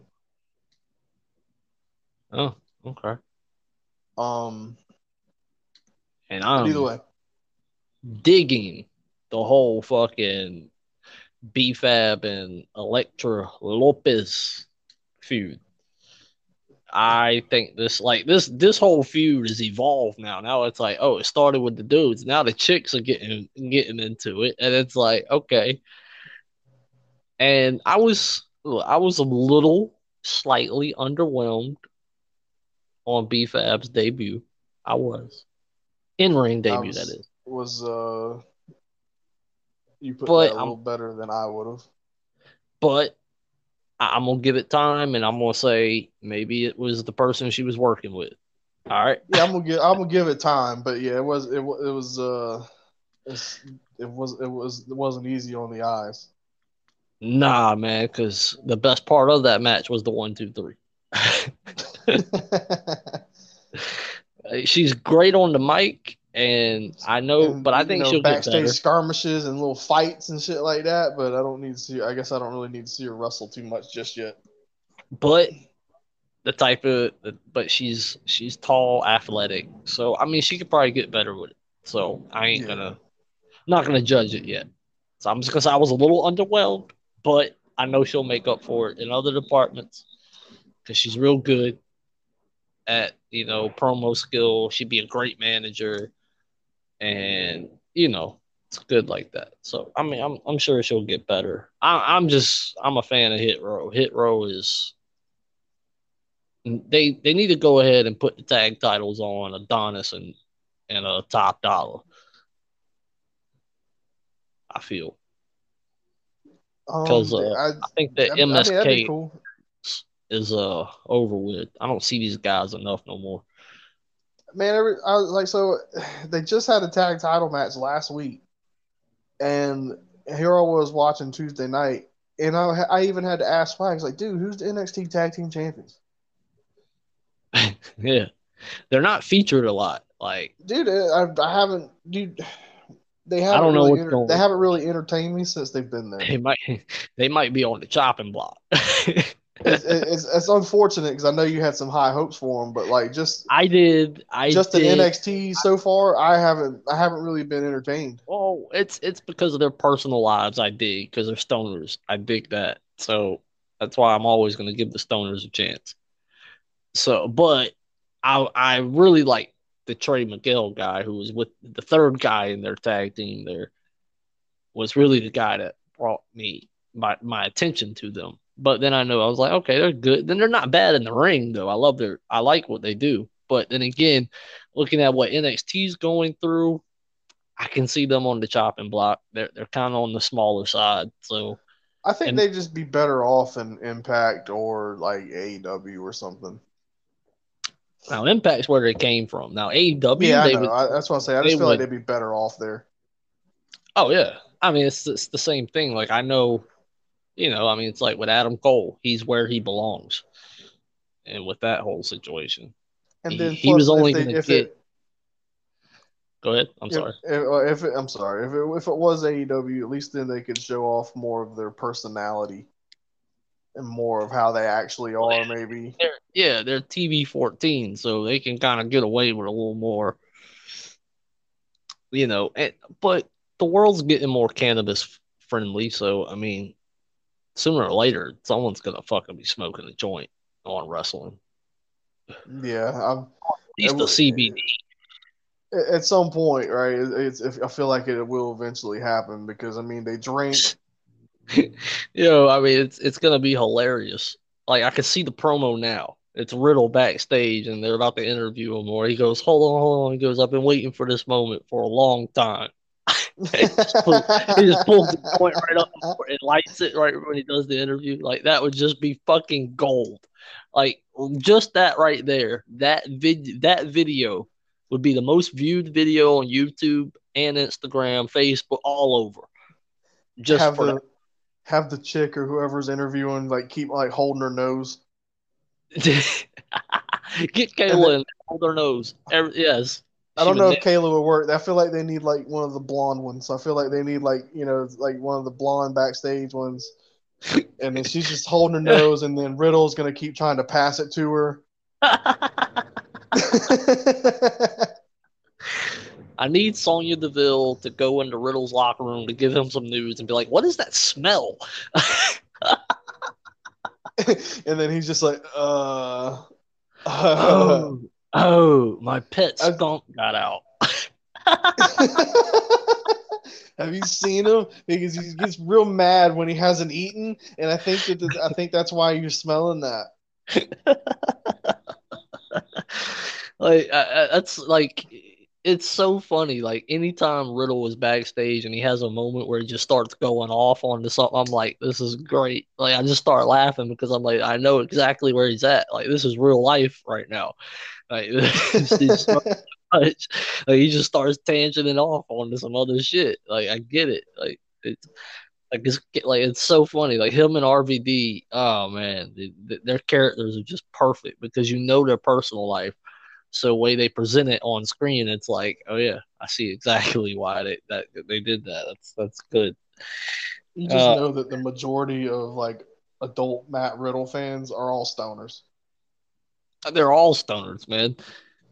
Oh, okay. Um, And I'm either way, digging the whole fucking B-Fab and Elektra Lopez feud. I think this like this this whole feud has evolved now. Now it's like, oh, it started with the dudes. Now the chicks are getting getting into it, and it's like, okay. And I was I was a little slightly underwhelmed on B-Fab's debut. I was in ring debut. was- that is. was uh, you put But that a I'm- little better than I would have. but I'm gonna give it time, and I'm gonna say maybe it was the person she was working with. All right, Yeah, I'm gonna give I'm gonna give it time, but yeah, it was it, it was uh, it's, it was it was it wasn't easy on the eyes. nah, man, because the best part of that match was the one, two, three. She's great on the mic, and I know, And, but I think know, she'll get backstage better. skirmishes and little fights and shit like that. But I don't need to see. I guess I don't really need to see her wrestle too much just yet. But the type of, but she's she's tall, athletic, so I mean, she could probably get better with it. So I ain't Yeah. gonna, not gonna judge it yet. So I'm just gonna say I was a little underwhelmed, but I know she'll make up for it in other departments because she's real good at you know promo skill. She'd be a great manager, and you know it's good like that. So I mean, I'm I'm sure she'll get better. I, I'm just I'm a fan of Hit Row. Hit Row is they they need to go ahead and put the tag titles on Adonis and and a Top Dolla. I feel. Um, 'Cause, uh, I, I think that I, I mean, MSK cool. is uh over with. I don't see these guys enough no more. Man, every, I was like, so they just had a tag title match last week, and here I was watching Tuesday night, and I, I even had to ask Flags, like, dude, who's the NXT Tag Team Champions? yeah, they're not featured a lot. Like Dude, uh, I, I haven't, dude. They haven't I don't know really what's enter- going they haven't really entertained me since they've been there. they might they might be on the chopping block. it's, it's, it's unfortunate because I know you had some high hopes for them, but like just I did. I just did. NXT so far, I haven't I haven't really been entertained. Well, it's it's because of their personal lives. I dig because they're stoners. I dig that. So that's why I'm always going to give the stoners a chance. So, but I I really like the Trey Miguel guy who was with the third guy in their tag team. There was really the guy that brought me my my attention to them. But then I know I was like, okay, they're good. Then they're not bad in the ring though. I love their I like what they do. But then again, looking at what NXT's going through, I can see them on the chopping block. They're they're kind of on the smaller side. So I think And- they'd just be better off in Impact or like AEW or something. now Impact's where they came from. Now AEW, Yeah, I would, I, that's what I'm saying. I just feel like they'd be better off there. oh yeah. I mean, it's it's the same thing. Like I know, you know, I mean, it's like with Adam Cole, he's where he belongs, and with that whole situation, And He- then he plus, was only if gonna get- it, go ahead. I'm if, sorry. If, uh, if it, I'm sorry. If it, if it was AEW, at least then they could show off more of their personality and more of how they actually are. Maybe. They're, yeah, they're TV 14, so they can kind of get away with a little more, you know. And, but the world's getting more cannabis friendly, so I mean, sooner or later, someone's gonna fucking be smoking a joint on wrestling. Yeah. I'm, At least the CBD. at some point, right? it- It's, if, I feel like it will eventually happen because I mean they drink. you know, I mean, it's it's gonna be hilarious. Like I can see the promo now. It's Riddle backstage, and they're about to interview him. Or he goes, "Hold on, hold on." He goes, "I've been waiting for this moment for a long time." He just pulls the point right up and lights it right when he does the interview. Like that would just be fucking gold. Like just that right there, that vid that video would be the most viewed video on YouTube and Instagram, Facebook, all over. Just have for the have the chick or whoever's interviewing like keep like holding her nose. Get Kayla and hold her nose. Every, yes. I don't know if Kayla would work. I feel like they need like one of the blonde ones. So I feel like they need like you know like one of the blonde backstage ones. And then she's just holding her nose, and then Riddle's gonna keep trying to pass it to her. I need Sonya Deville to go into Riddle's locker room to give him some news and be like, "What is that smell?" and then he's just like, uh, oh, oh, my pet skunk got out. Have you seen him? Because he gets real mad when he hasn't eaten, and I think that I think that's why you're smelling that. like I, I- that's like it's so funny. Like anytime Riddle was backstage and he has a moment where he just starts going off onto something, I'm like, this is great. Like I just start laughing because I'm like, I know exactly where he's at. Like this is real life right now. Like, it's so much. Like he just starts tangenting off on some other shit. Like I get it. Like it's like it's like it's so funny. Like him and RVD. Oh man, th- th- their characters are just perfect because you know their personal life. So the way they present it on screen, it's like, oh yeah, I see exactly why they that they did that. That's that's good. You just Uh, know that the majority of like adult Matt Riddle fans are all stoners. They're all stoners, man.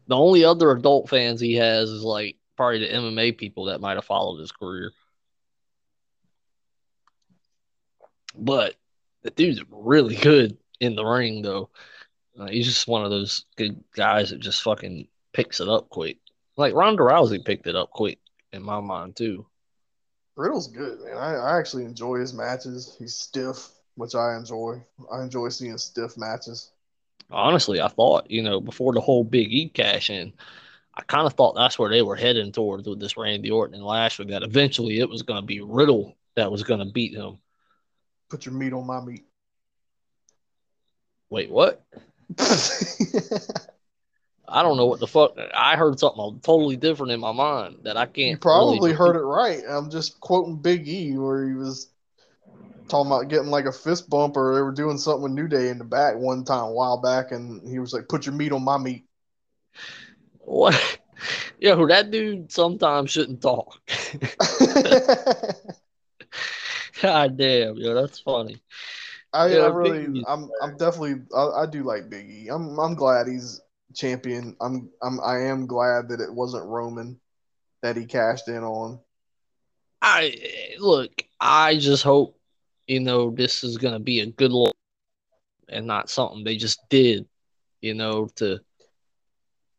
The only other adult fans he has is like probably the MMA people that might have followed his career. But the dude's really good in the ring, though. Uh, he's just one of those good guys that just fucking picks it up quick. Like Ronda Rousey picked it up quick in my mind too. Riddle's good, man. I, I actually enjoy his matches. He's stiff, which I enjoy. I enjoy seeing stiff matches. Honestly, I thought, you know, before the whole Big E cash in, I kind of thought that's where they were heading towards with this Randy Orton and Lashley, that eventually it was going to be Riddle that was going to beat him. Put your meat on my meat. Wait, what? I don't know what the fuck. I heard something totally different in my mind that I can't. you probably really heard it right. I'm just quoting Big E where he was talking about getting like a fist bump or they were doing something with New Day in the back one time a while back and he was like, Put your meat on my meat. What? Yo, that dude sometimes shouldn't talk. God damn, yo, that's funny. I, Yeah, I really, I'm, I'm definitely, I, I do like Biggie. I'm, I'm glad he's champion. I'm, I'm, I am glad that it wasn't Roman that he cashed in on. I look. I just hope you know this is gonna be a good look and not something they just did, you know, to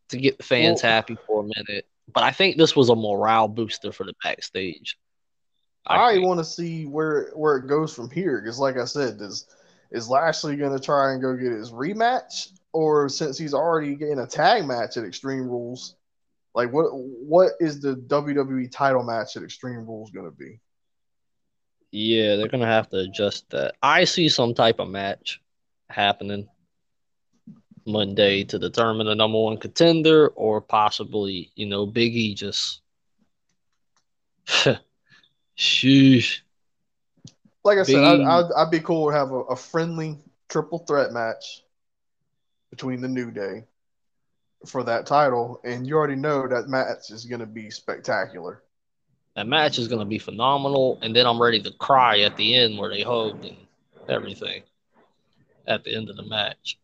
to get the fans Well- happy for a minute. But I think this was a morale booster for the backstage. I, think. want to see where where it goes from here because, like I said, is is Lashley going to try and go get his rematch, or since he's already getting a tag match at Extreme Rules, like what what is the WWE title match at Extreme Rules going to be? Yeah, they're gonna have to adjust that. I see some type of match happening Monday to determine the number one contender, or possibly, you know, Big E just. Sheesh. Like I said, I'd. I'd, I'd be cool to have a, a friendly triple threat match between the New Day for that title, and you already know that match is going to be spectacular. That match is gonna be phenomenal, and then I'm ready to cry at the end where they hugged and everything at the end of the match.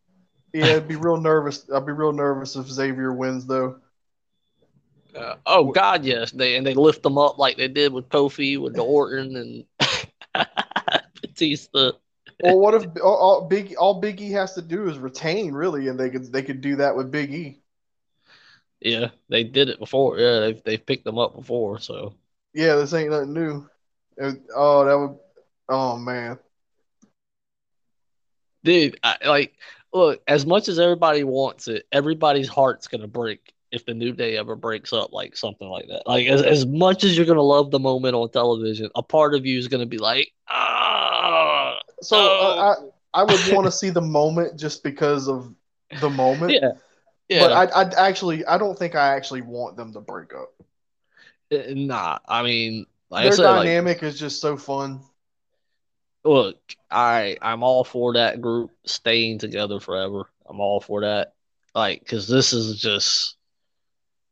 Yeah, I'd be real nervous. I'd be real nervous if Xavier wins, though. Uh, oh God, yes, they and they lift them up like they did with Kofi with the Orton and Batista. Well, what if all, all Big all Big E has to do is retain, really, and they could they could do that with Big E. Yeah, they did it before. Yeah, they've they've picked them up before. So Yeah, this ain't nothing new. It- oh, that would. Oh man, dude, I, like, look, as much as everybody wants it, everybody's heart's gonna break if the New Day ever breaks up, like something like that. Like, as as much as you're gonna love the moment on television, a part of you is gonna be like, ah, so Oh. uh, I would want to see the moment just because of the moment. Yeah. Yeah. But I, I actually, I don't think I actually want them to break up. Uh, nah. I mean, like Their I said, like, dynamic is just so fun. look, I I'm all for that group staying together forever. I'm all for that. Like, cause this is just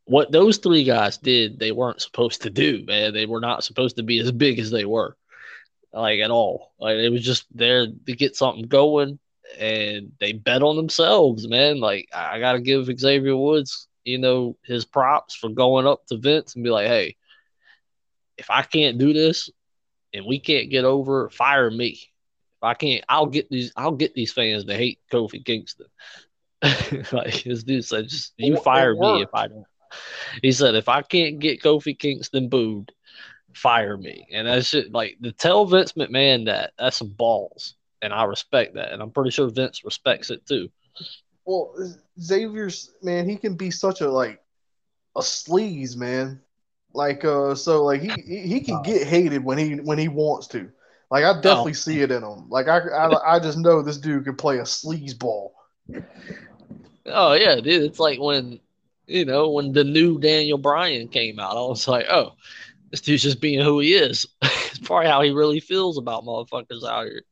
what those three guys did. They weren't supposed to do, man. They were not supposed to be as big as they were, like at all. Like it was just there to get something going, and they bet on themselves, man. Like I, I gotta give Xavier Woods, you know, his props for going up to Vince and be like, hey, if I can't do this, and we can't get over, fire me. If I can't, I'll get these. I'll get these fans to hate Kofi Kingston. like this dude said, just you It fire me if. I don't. He said, if I can't get Kofi Kingston booed, fire me. And that's it. Like to tell Vince McMahon that that's some balls, and I respect that, and I'm pretty sure Vince respects it too. Well, Xavier's man, he can be such a like a sleaze, man. Like uh, so like he he, he can get hated when he when he wants to. Like I definitely see it in him. Like I, I I just know this dude can play a sleaze ball. Oh yeah, dude. It's like when you know when the new Daniel Bryan came out. I was like, oh, this dude's just being who he is. it's probably how he really feels about motherfuckers out here.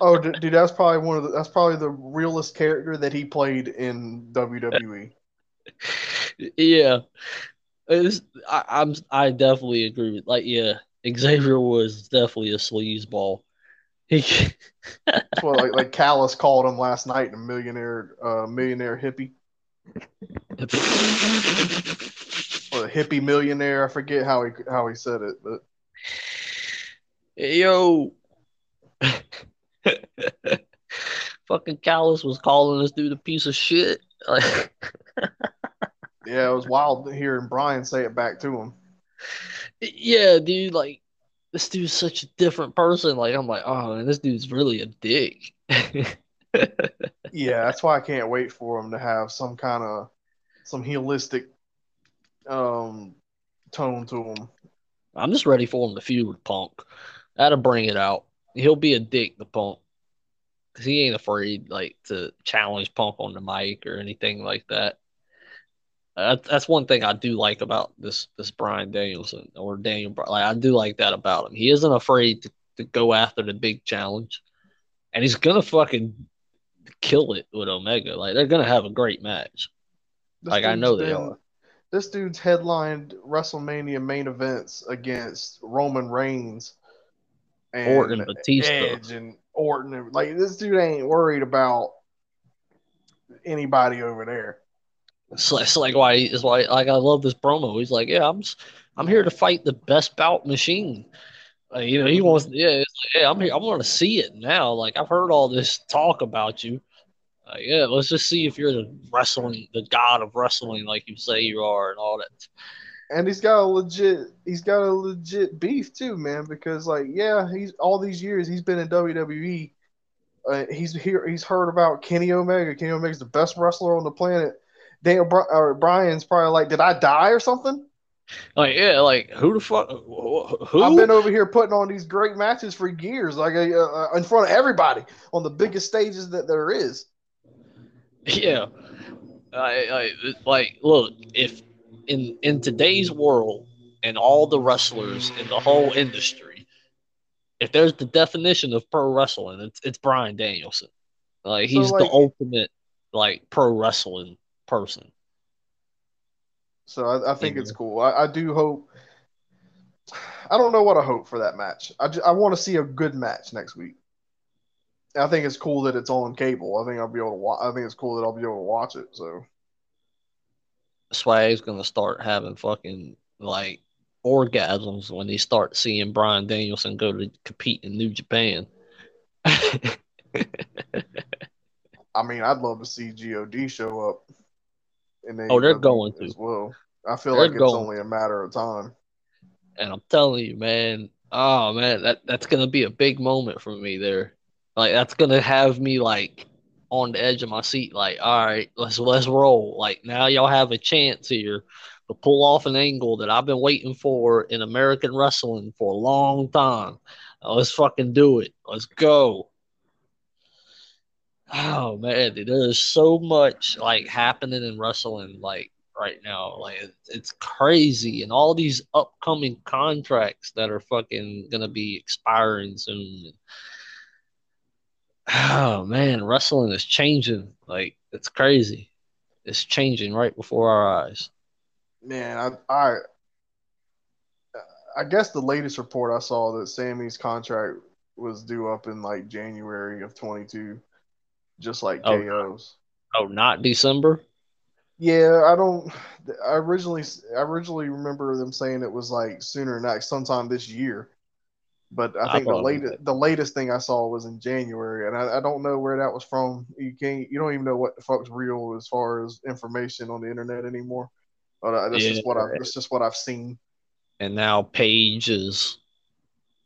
Oh, d- dude, that's probably one of the that's probably the realest character that he played in. WWE. yeah, It's- I, I'm I definitely agree with like yeah. Xavier was definitely a sleazeball. He That's what like like Callis called him last night, a millionaire uh millionaire hippie or a hippie millionaire. I forget how he how he said it, but Yo. Fucking Callis was calling this dude a piece of shit. Like, yeah, it was wild hearing Bryan say it back to him. yeah, dude, like this dude's such a different person. Like, I'm like, oh, man, this dude's really a dick. Yeah, that's why I can't wait for him to have some kind of some healistic um tone to him. I'm just ready for him to feud with Punk. That'll bring it out. He'll be a dick to Punk. Cause he ain't afraid like to challenge Punk on the mic or anything like that. Uh, that's one thing I do like about this this Bryan Danielson or Daniel. Like I do like that about him. He isn't afraid to, to go after the big challenge, and he's gonna fucking kill it with Omega. Like they're gonna have a great match. This Like, I know they are. This dude's headlined WrestleMania main events against Roman Reigns and Orton, Batista. Edge, and Orton. and- Like this dude ain't worried about anybody over there. It's like, it's like why it's why like I love this promo. He's like, yeah, I'm I'm here to fight the best bout machine. Uh, you know, he wants, yeah, it's like, yeah, I'm here. I want to see it now. Like I've heard all this talk about you. Uh, yeah, let's just see if you're the wrestling, the god of wrestling, like you say you are, and all that. And he's got a legit he's got a legit beef too, man, because like yeah, he's all these years he's been in WWE. Uh, he's here he's heard about Kenny Omega. Kenny Omega's the best wrestler on the planet. Daniel Bri- or Bryan's probably like, did I die or something? Like, yeah, like who the fuck? Who? I've been over here putting on these great matches for years, like uh, uh, in front of everybody on the biggest stages that there is. Yeah. I, I like look, if in in today's world and all the wrestlers in the whole industry, if there's the definition of pro wrestling, it's it's Bryan Danielson. Like So, he's the ultimate like pro wrestling person. So I, I think Yeah. it's cool. I, I do hope. I don't know what I hope for that match. I, I want to see a good match next week. I think it's cool that it's on cable. I think I'll be able to watch. I think it's cool that I'll be able to watch it. So Swag's gonna start having fucking like orgasms when he starts seeing Bryan Danielson go to compete in New Japan. I mean, I'd love to see God show up. In Oh, they're going to. as well. I feel They're like it's going only a matter of time. And I'm telling you, man, oh man, that that's gonna be a big moment for me there. Like that's gonna have me like on the edge of my seat, like, all right, let's let's roll. Like now y'all have a chance here to pull off an angle that I've been waiting for in American wrestling for a long time. Uh, Let's fucking do it. Let's go. Oh man, dude, there is so much like happening in wrestling like right now. Like it's crazy, and all these upcoming contracts that are fucking gonna be expiring soon. Oh man, wrestling is changing. Like it's crazy. It's changing right before our eyes. Man, I, I I guess the latest report I saw that Sammy's contract was due up in like January of 22, just like Oh. KO's. Oh, not December. Yeah, I don't. I originally, I originally remember them saying it was like sooner that, sometime this year. But I I think the it was latest, the latest thing I saw was in January, and I, I don't know where that was from. You can't, you don't even know what the fuck's real as far as information on the internet anymore. But uh, that's just what I, that's just what I've seen. and now Paige is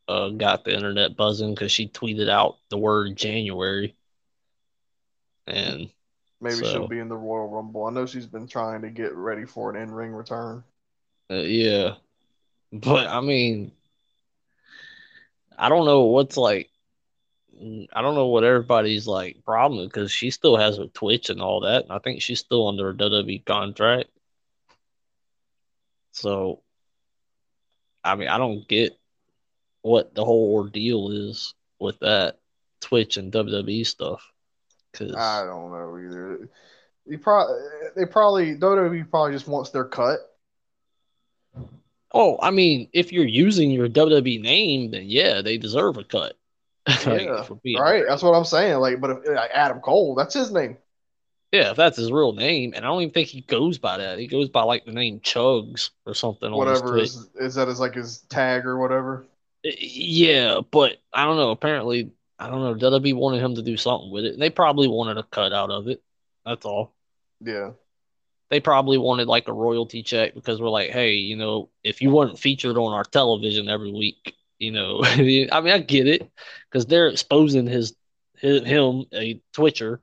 uh, got the internet buzzing because she tweeted out the word January, and Maybe So- she'll be in the Royal Rumble. I know she's been trying to get ready for an in ring return. uh, yeah, but I mean, I don't know what's like. I don't know what everybody's like problem because she still has her Twitch and all that. And I think she's still under a WWE contract. So, I mean, I don't get what the whole ordeal is with that Twitch and WWE stuff. Cause I don't know either. They probably, they probably WWE probably just wants their cut. Oh, I mean, if you're using your WWE name, then yeah, they deserve a cut. Yeah, Right, that's what I'm saying. Like, but if, like Adam Cole, that's his name. Yeah, if that's his real name, and I don't even think he goes by that. He goes by like the name Chugs or something. Whatever is is that is like his tag or whatever. Yeah, but I don't know. Apparently, I don't know. WWE wanted him to do something with it. and They probably wanted a cut out of it. That's all. Yeah, They probably wanted like a royalty check because we're like, hey, you know, if you weren't featured on our television every week, you know, I mean, I get it because they're exposing his, his him a Twitcher,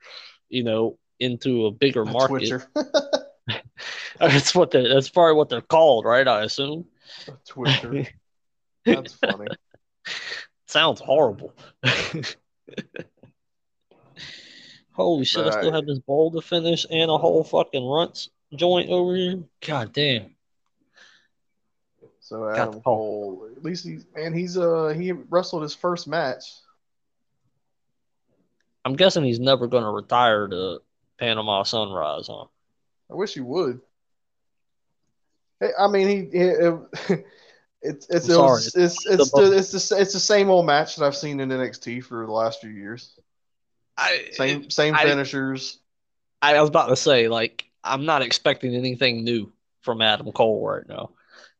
you know, into a bigger a market. That's what they that's probably what they're called, right? I assume. a Twitcher. That's funny. Sounds horrible. Holy shit, I still have this bowl to finish and a whole fucking runts joint over here. God damn. So Adam the. Cole, at least he's man, he's uh he wrestled his first match. I'm guessing he's never gonna retire to Panama Sunrise, huh? I wish he would. Hey, I mean, he, he it, it's it's it was, sorry. it's it's the, it's the it's the same old match that I've seen in NXT for the last few years. I Same same I- finishers. I was about to say, like, I'm not expecting anything new from Adam Cole right now.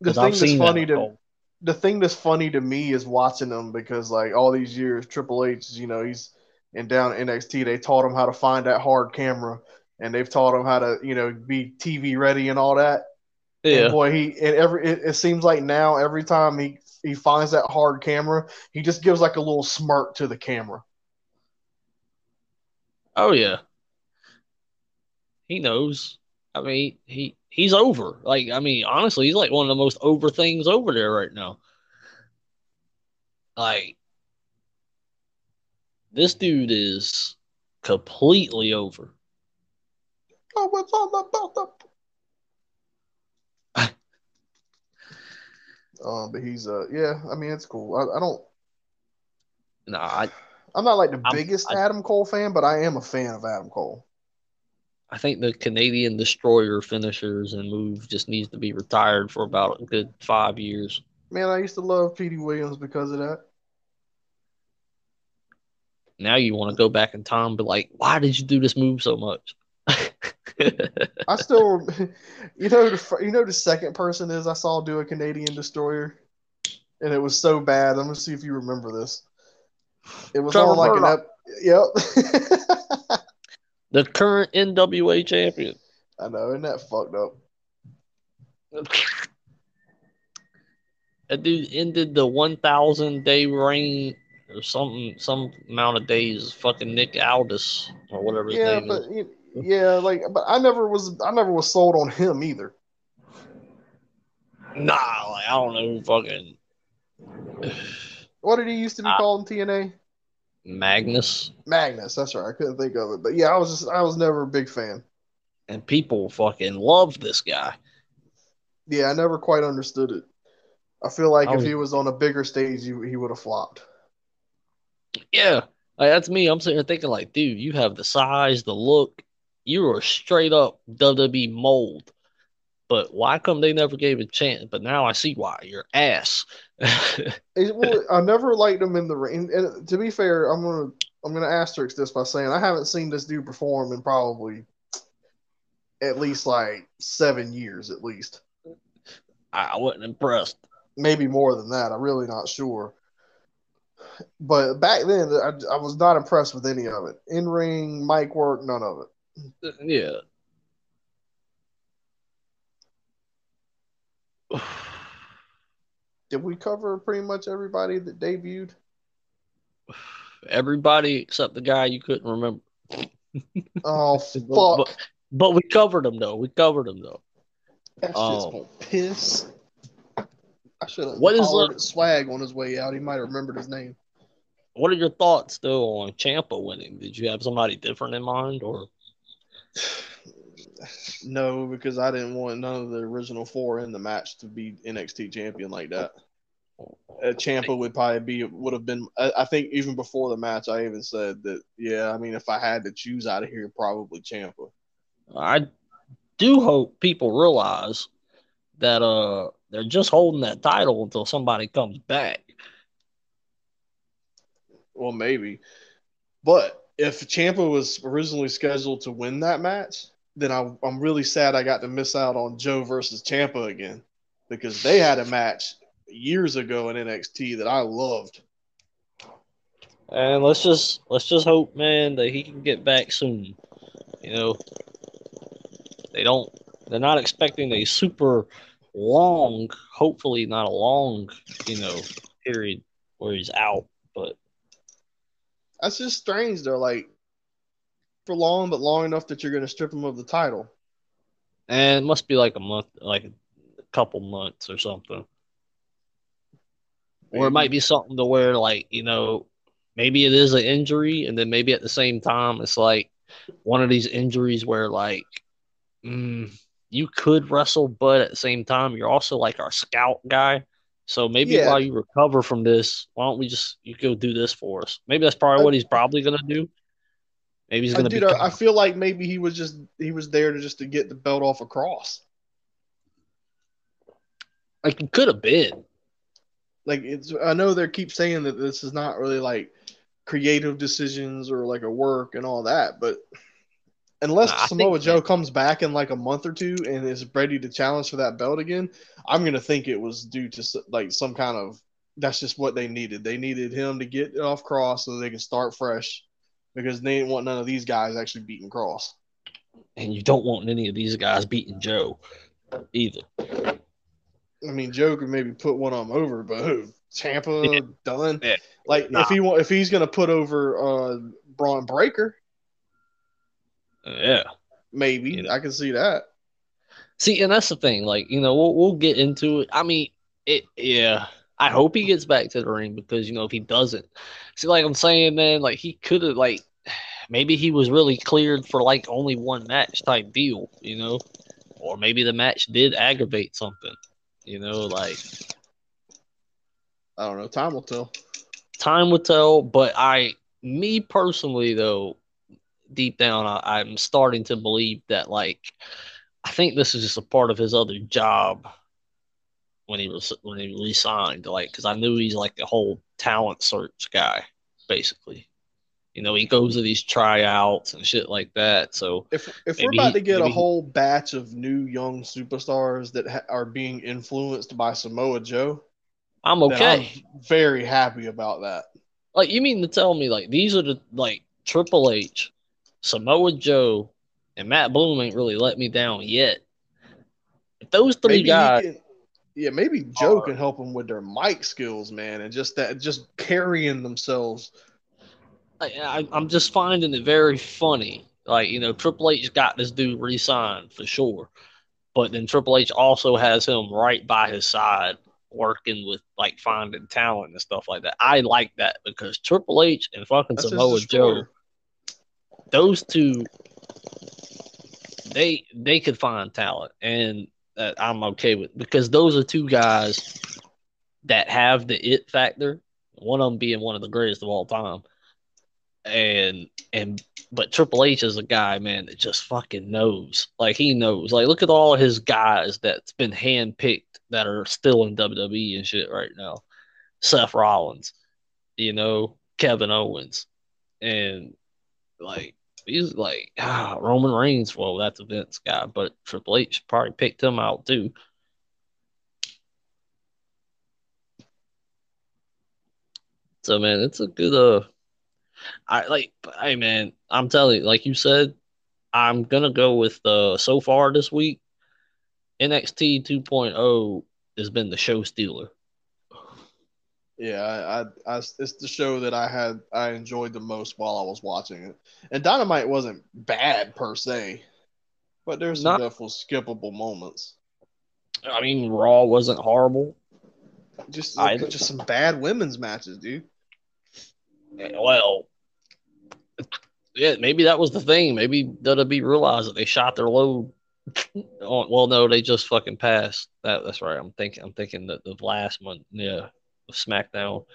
The thing I've that's funny Adam to Cole. the thing that's funny to me is watching them because like all these years, Triple H, you know, he's and down at NXT, they taught him how to find that hard camera, and they've taught him how to you know be TV ready and all that. And Yeah. boy, he and every it, it seems like now every time he he finds that hard camera, he just gives like a little smirk to the camera. Oh yeah. He knows. I mean, he he's over. Like, I mean, honestly, he's like one of the most over things over there right now. Like, this dude is completely over. Oh, what's on the belt? Uh, but he's uh yeah, I mean it's cool. I, I don't Nah, I, I'm not like the I'm- biggest I- Adam Cole fan, but I am a fan of Adam Cole. I think the Canadian destroyer finishers and move just needs to be retired for about a good five years. Man, I used to love Petey Williams because of that. Now you want to go back in time, but like, why did you do this move so much? I still, you know, the you know the second person is I saw do a Canadian destroyer, and it was so bad. I'm gonna see if you remember this. It was Trevor on like an Murdoch. ep- yep. the current NWA champion. I know, isn't that fucked up? That dude ended the 1,000 day reign or something, some amount of days. Fucking Nick Aldis or whatever his Yeah, name but is. yeah, like, but I never was, I never was sold on him either. Nah, like I don't know, who fucking What did he used to be Ah. called in TNA? Magnus, Magnus. That's right. I couldn't think of it, but yeah, I was just I was never a big fan. and people fucking love this guy. Yeah, I never quite understood it. I feel like I if he was on a bigger stage, he, he would have flopped. Yeah, like, that's me. I'm sitting here thinking, like, dude, you have the size, the look. You are straight up WWE mold. But why come they never gave a chance? But now I see why. You're ass. It- well, I never liked him in the ring. And to be fair, I'm gonna I'm gonna asterisk this by saying I haven't seen this dude perform in probably at least like seven years, at least I wasn't impressed. maybe more than that. I'm really not sure. But back then, I, I was not impressed with any of it. In ring, mic work, none of it. Yeah. Did we cover pretty much everybody that debuted? Everybody except the guy you couldn't remember. Oh But- fuck! But we covered him though. We covered him though. That shit's Oh. gonna piss. I should have What is the- Swag on his way out. He might have remembered his name. What are your thoughts though on Ciampa winning? Did you have somebody different in mind or No, because I didn't want none of the original four in the match to be NXT champion like that. Uh, Ciampa would probably be would have been. I, I think even before the match, I even said that. Yeah, I mean, if I had to choose out of here, probably Ciampa. I do hope people realize that uh they're just holding that title until somebody comes back. Well, maybe, but if Ciampa was originally scheduled to win that match, then I, I'm really sad I got to miss out on Joe versus Ciampa again because they had a match years ago in NXT that I loved. And let's just let's just hope, man, that he can get back soon. You know, they don't. They're not expecting a super long, hopefully not a long, you know, period where he's out. But That's just strange though. Like for long, but long enough that you're going to strip him of the title. and it must be like a month, like a couple months or something. Or it might be something to where, like, you know, maybe it is an injury, and then maybe at the same time, it's like one of these injuries where, like, mm, you could wrestle, but at the same time, you're also like our scout guy. So maybe Yeah. while you recover from this, why don't we just you go do this for us? Maybe that's probably what he's probably gonna do. Maybe he's Uh, gonna dude, be. I, feel like maybe he was just he was there to just to get the belt off a Kross. like it could have been. Like it's I know they keep saying that this is not really like creative decisions or like a work and all that, but unless Nah, Samoa Joe comes back in like a month or two and is ready to challenge for that belt again, I'm gonna think it was due to like some kind of that's just what they needed. They needed him to get off Kross so they can start fresh because they didn't want none of these guys actually beating Kross. and you don't want any of these guys beating Joe either. I mean, Joe could maybe put one of them over, but who? Ciampa Yeah. done. Yeah. Like Nah. if he want, if he's gonna put over uh Bron Breakker, yeah. maybe You know. I can see that. See, and that's the thing. Like, you know, we'll we'll get into it. I mean, it. Yeah. I hope he gets back to the ring because you know if he doesn't, see, like I'm saying, man, like he could have like maybe he was really cleared for like only one match type deal, you know, or maybe the match did aggravate something, you know, like I don't know. Time will tell. time will tell. But I, me personally, though, deep down, I, I'm starting to believe that, like, I think this is just a part of his other job when he was when he resigned. Like, because I knew he's like a whole talent search guy, basically. You know, he goes to these tryouts and shit like that. So If if we're about to get a maybe whole batch of new young superstars that ha- are being influenced by Samoa Joe, I'm okay. I'm very happy about that. Like, you mean to tell me like these are the like Triple H, Samoa Joe, and Matt Bloom ain't really let me down yet. If those three Maybe guys, can, yeah, maybe Joe are- can help them with their mic skills, man, and just that, just carrying themselves. I, I'm just finding it very funny. Like, you know, Triple H got this dude re signed for sure. But then Triple H also has him right by his side working with like finding talent and stuff like that. I like that because Triple H and fucking That's Samoa Joe, those two, they they could find talent, and that I'm okay with because those are two guys that have the it factor. One of them being one of the greatest of all time, and and but Triple H is a guy, man, that just fucking knows. Like he knows. Like look at all his guys that's been handpicked that are still in WWE and shit right now. Seth Rollins, you know, Kevin Owens, and like he's like ah, Roman Reigns. Well, that's a Vince guy, but Triple H probably picked him out too. So man, it's a good uh I like hey man, I'm telling you, like you said, I'm gonna go with uh so far this week, NXT 2.0 has been the show stealer. Yeah, I, I, I, it's the show that I had I enjoyed the most while I was watching it. And Dynamite wasn't bad per se, but there's some definitely skippable moments. I mean, Raw wasn't horrible. Just I- just some bad women's matches, dude. Well, yeah, maybe that was the thing. Maybe WWE realized that they shot their load. on, well, no, they just fucking passed. That that's right. I'm thinking. I'm thinking that the last one, yeah, of SmackDown.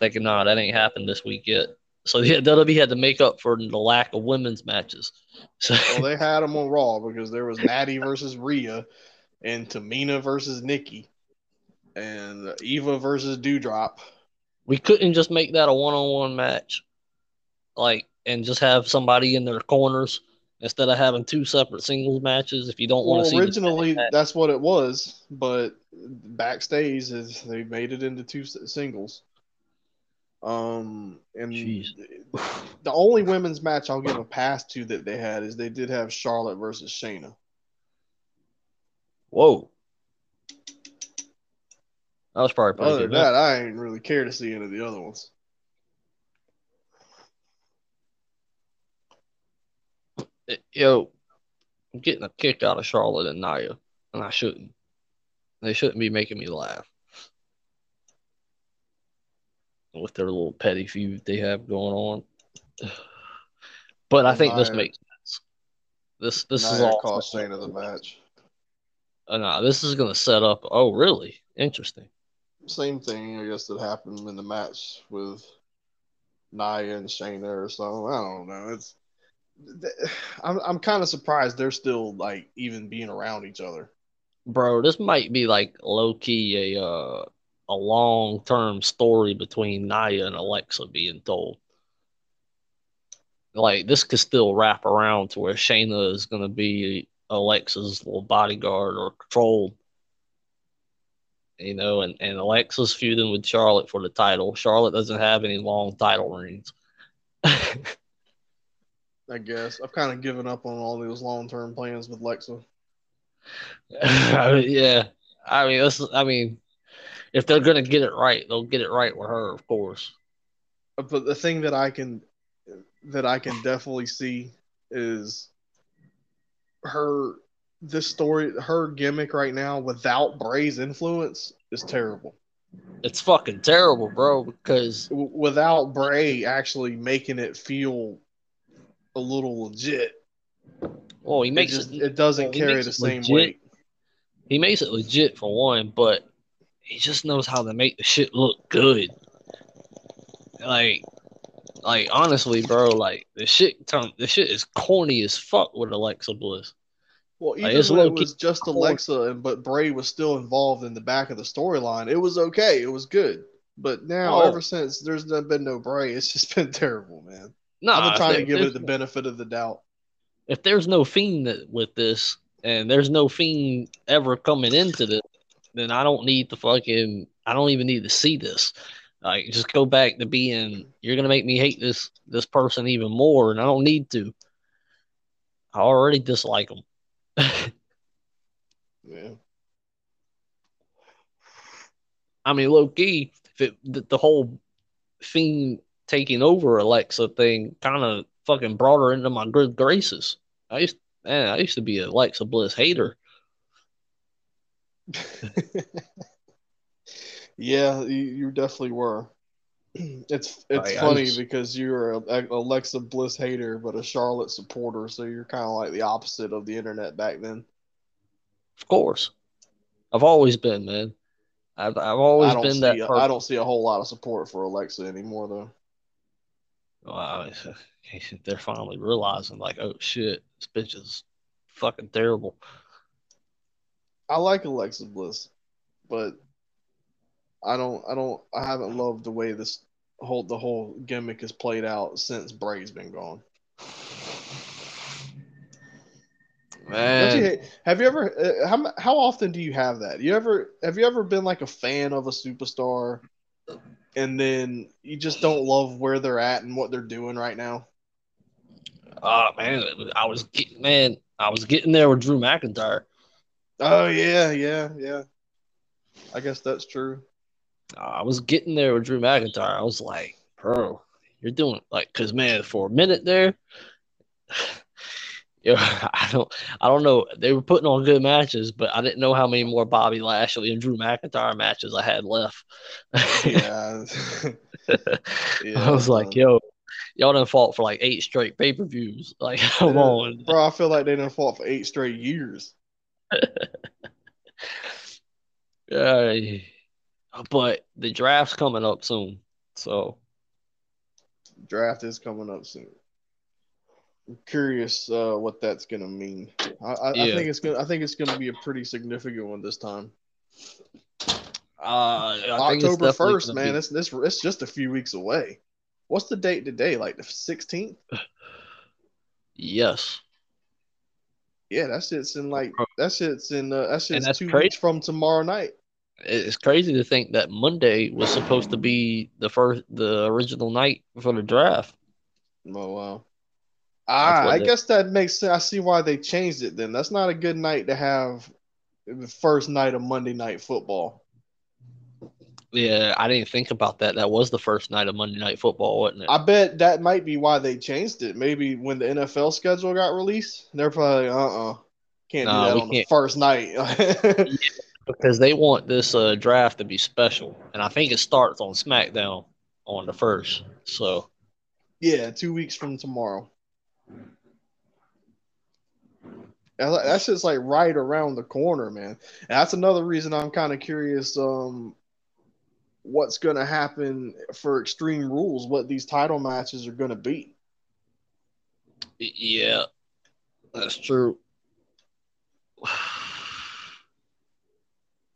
Thinking, nah, that ain't happened this week yet. So yeah, WWE had to make up for the lack of women's matches. So Well, they had them on Raw because there was Natty versus Rhea, and Tamina versus Nikki, and Eva versus Doudrop. we couldn't just make that a one-on-one match, like, and just have somebody in their corners instead of having two separate singles matches. If you don't want to see originally match. that's what it was, but backstage is they made it into two singles. Um, and Jeez. the only women's match I'll give a pass to that they had is they did have Charlotte versus Shayna. Whoa. That was probably pretty Other than that, I ain't really care to see any of the other ones. Yo, I'm getting a kick out of Charlotte and Nia, and I shouldn't. They shouldn't be making me laugh with their little petty feud they have going on. But I think this makes sense. This this is all. cost Shayna the match. Uh, nah, this is gonna set up. Oh, really? Interesting. Same thing, I guess, that happened in the match with Nia and Shayna or something. I don't know. It's I'm I'm kind of surprised they're still like even being around each other. Bro, this might be like low key a uh, a long term story between Nia and Alexa being told. Like this could still wrap around to where Shayna is gonna be Alexa's little bodyguard or controlled. You know, and, and Alexa's feuding with Charlotte for the title. Charlotte doesn't have any long title reigns. I guess I've kind of given up on all those long term plans with Lexa. yeah. I mean, this is, I mean, if they're gonna get it right, they'll get it right with her, of course. Uh, but the thing that I can that I can definitely see is her this story her gimmick right now without Bray's influence is terrible. It's fucking terrible, bro, because without Bray actually making it feel a little legit, well, he it, makes just, it, it doesn't carry the same legit. weight. he makes it legit for one, but he just knows how to make the shit look good. Like, like honestly, bro, like the shit, turn the shit is corny as fuck with Alexa Bliss. Well, even it's when it was just corny. Alexa, and but Bray was still involved in the back of the storyline, it was okay. It was good. But now, Oh. ever since there's been no Bray, it's just been terrible, man. No, I'm trying to give it the benefit of the doubt. if there's no fiend with this, and there's no fiend ever coming into this, then I don't need to fucking. I don't even need to see this. Like, just go back to being. You're gonna make me hate this this person even more, and I don't need to. I already dislike them. Yeah. I mean, low key, if it, the, the whole fiend taking over Alexa thing kind of fucking brought her into my good graces. I used, man, I used to be an Alexa Bliss hater. Yeah, you, you definitely were. It's it's I- I funny just- because you're a, a Alexa Bliss hater, but a Charlotte supporter, so you're kind of like the opposite of the internet back then. Of course, I've always been, man. I've I've always been that. I don't see a whole lot of support for Alexa anymore, though. Wow, they're finally realizing, like, oh shit, this bitch is fucking terrible. I like Alexa Bliss, but I don't I don't I haven't loved the way this whole the whole gimmick has played out since Bray's been gone. Man, you have you ever uh, how how often do you have that? You ever have you ever been like a fan of a superstar and then you just don't love where they're at and what they're doing right now? oh man, I was getting man, I was getting there with Drew McIntyre. Oh yeah, yeah, yeah. I guess that's true. I was getting there with Drew McIntyre. I was like, bro, you're doing like, cause man, for a minute there, yo, I don't, I don't know. They were putting on good matches, but I didn't know how many more Bobby Lashley and Drew McIntyre matches I had left. Yeah. yeah I was like, yo, y'all done fought for like eight straight pay per views. Like, come Yeah. on. Bro, I feel like they done fought for eight straight years. Uh, but the draft's coming up soon. So, Draft is coming up soon. I'm curious uh, what that's gonna mean. I, I, I think it's gonna I think it's gonna be a pretty significant one this time. uh, October first, man. be- It's this it's just a few weeks away. What's the date today? Like the sixteenth? yes. Yeah, that shit's in like that shit's in uh, that shit's that's two crazy. weeks from tomorrow night. It's crazy to think that Monday was supposed to be the first, the original night for the draft. Oh wow. Ah, I guess that makes sense. I see why they changed it then. That's not a good night to have the first night of Monday night football. Yeah, I didn't think about that. That was the first night of Monday Night Football, wasn't it? I bet that might be why they changed it. Maybe when the NFL schedule got released, they're probably uh uh-uh. uh, can not do that on the first night. because they want this uh, draft to be special, and I think it starts on SmackDown on the first. So yeah, two weeks from tomorrow. That's just like right around the corner, man. And that's another reason I'm kind of curious um what's gonna happen for Extreme Rules, what these title matches are gonna be. yeah, that's true.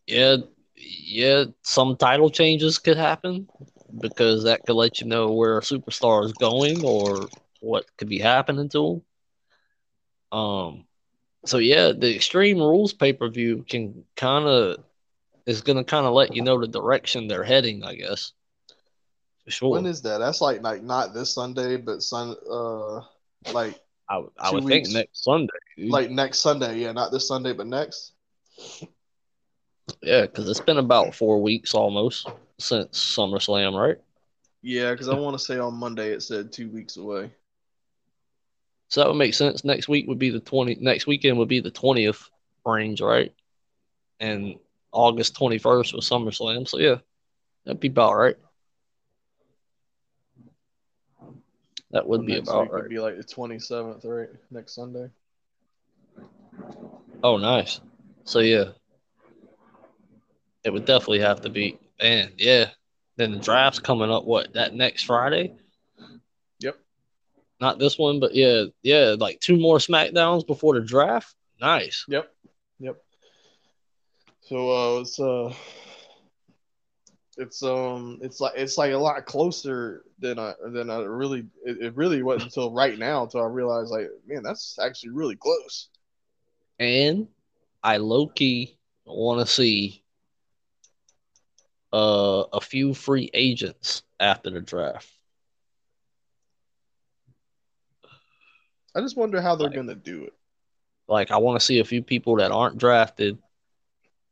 Yeah, yeah, some title changes could happen because that could let you know where a superstar is going or what could be happening to them. Um, so yeah, the Extreme Rules pay per view can kind of is gonna kind of let you know the direction they're heading, I guess. For sure. When is that? That's like like not this Sunday, but sun uh like I, I would weeks? think next Sunday. dude. like next Sunday. Yeah, not this Sunday, but next. yeah, because it's been about four weeks almost since SummerSlam, right? Yeah, because I want to say on Monday it said two weeks away. So that would make sense. Next week would be the twenty. Next weekend would be the twentieth range, right? And August twenty first was SummerSlam. So yeah, that'd be about right. That would be about right. would be like the twenty seventh, right? Next Sunday. Oh, nice. So yeah, it would definitely have to be. And yeah, then the draft's coming up. What that next Friday? Not this one, but yeah, yeah, like two more Smackdowns before the draft. Nice. Yep. Yep. So uh it's uh it's um it's like it's like a lot closer than I than I really it, it really wasn't until right now until I realized like man that's actually really close. And I low key want to see uh a few free agents after the draft. I just wonder how they're Like- gonna do it. Like I want to see a few people that aren't drafted,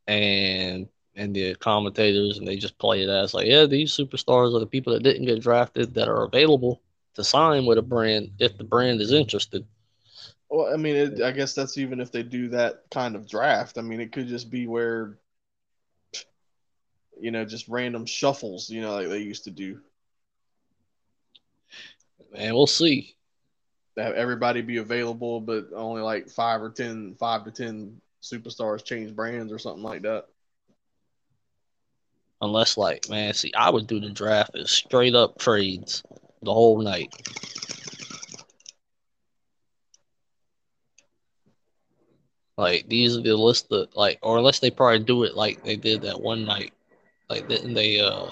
and and the commentators, and they just play it as like, yeah, these superstars are the people that didn't get drafted that are available to sign with a brand if the brand is interested. Well, I mean, it, I guess that's even if they do that kind of draft. I mean, it could just be where you know, just random shuffles, you know, like they used to do. And we'll see. Have everybody be available, but only like five or ten, five to ten superstars change brands or something like that. Unless, like, man, see, I would do the draft as straight up trades the whole night. Like these are the list of like, or unless they probably do it like they did that one night. Like didn't they? uh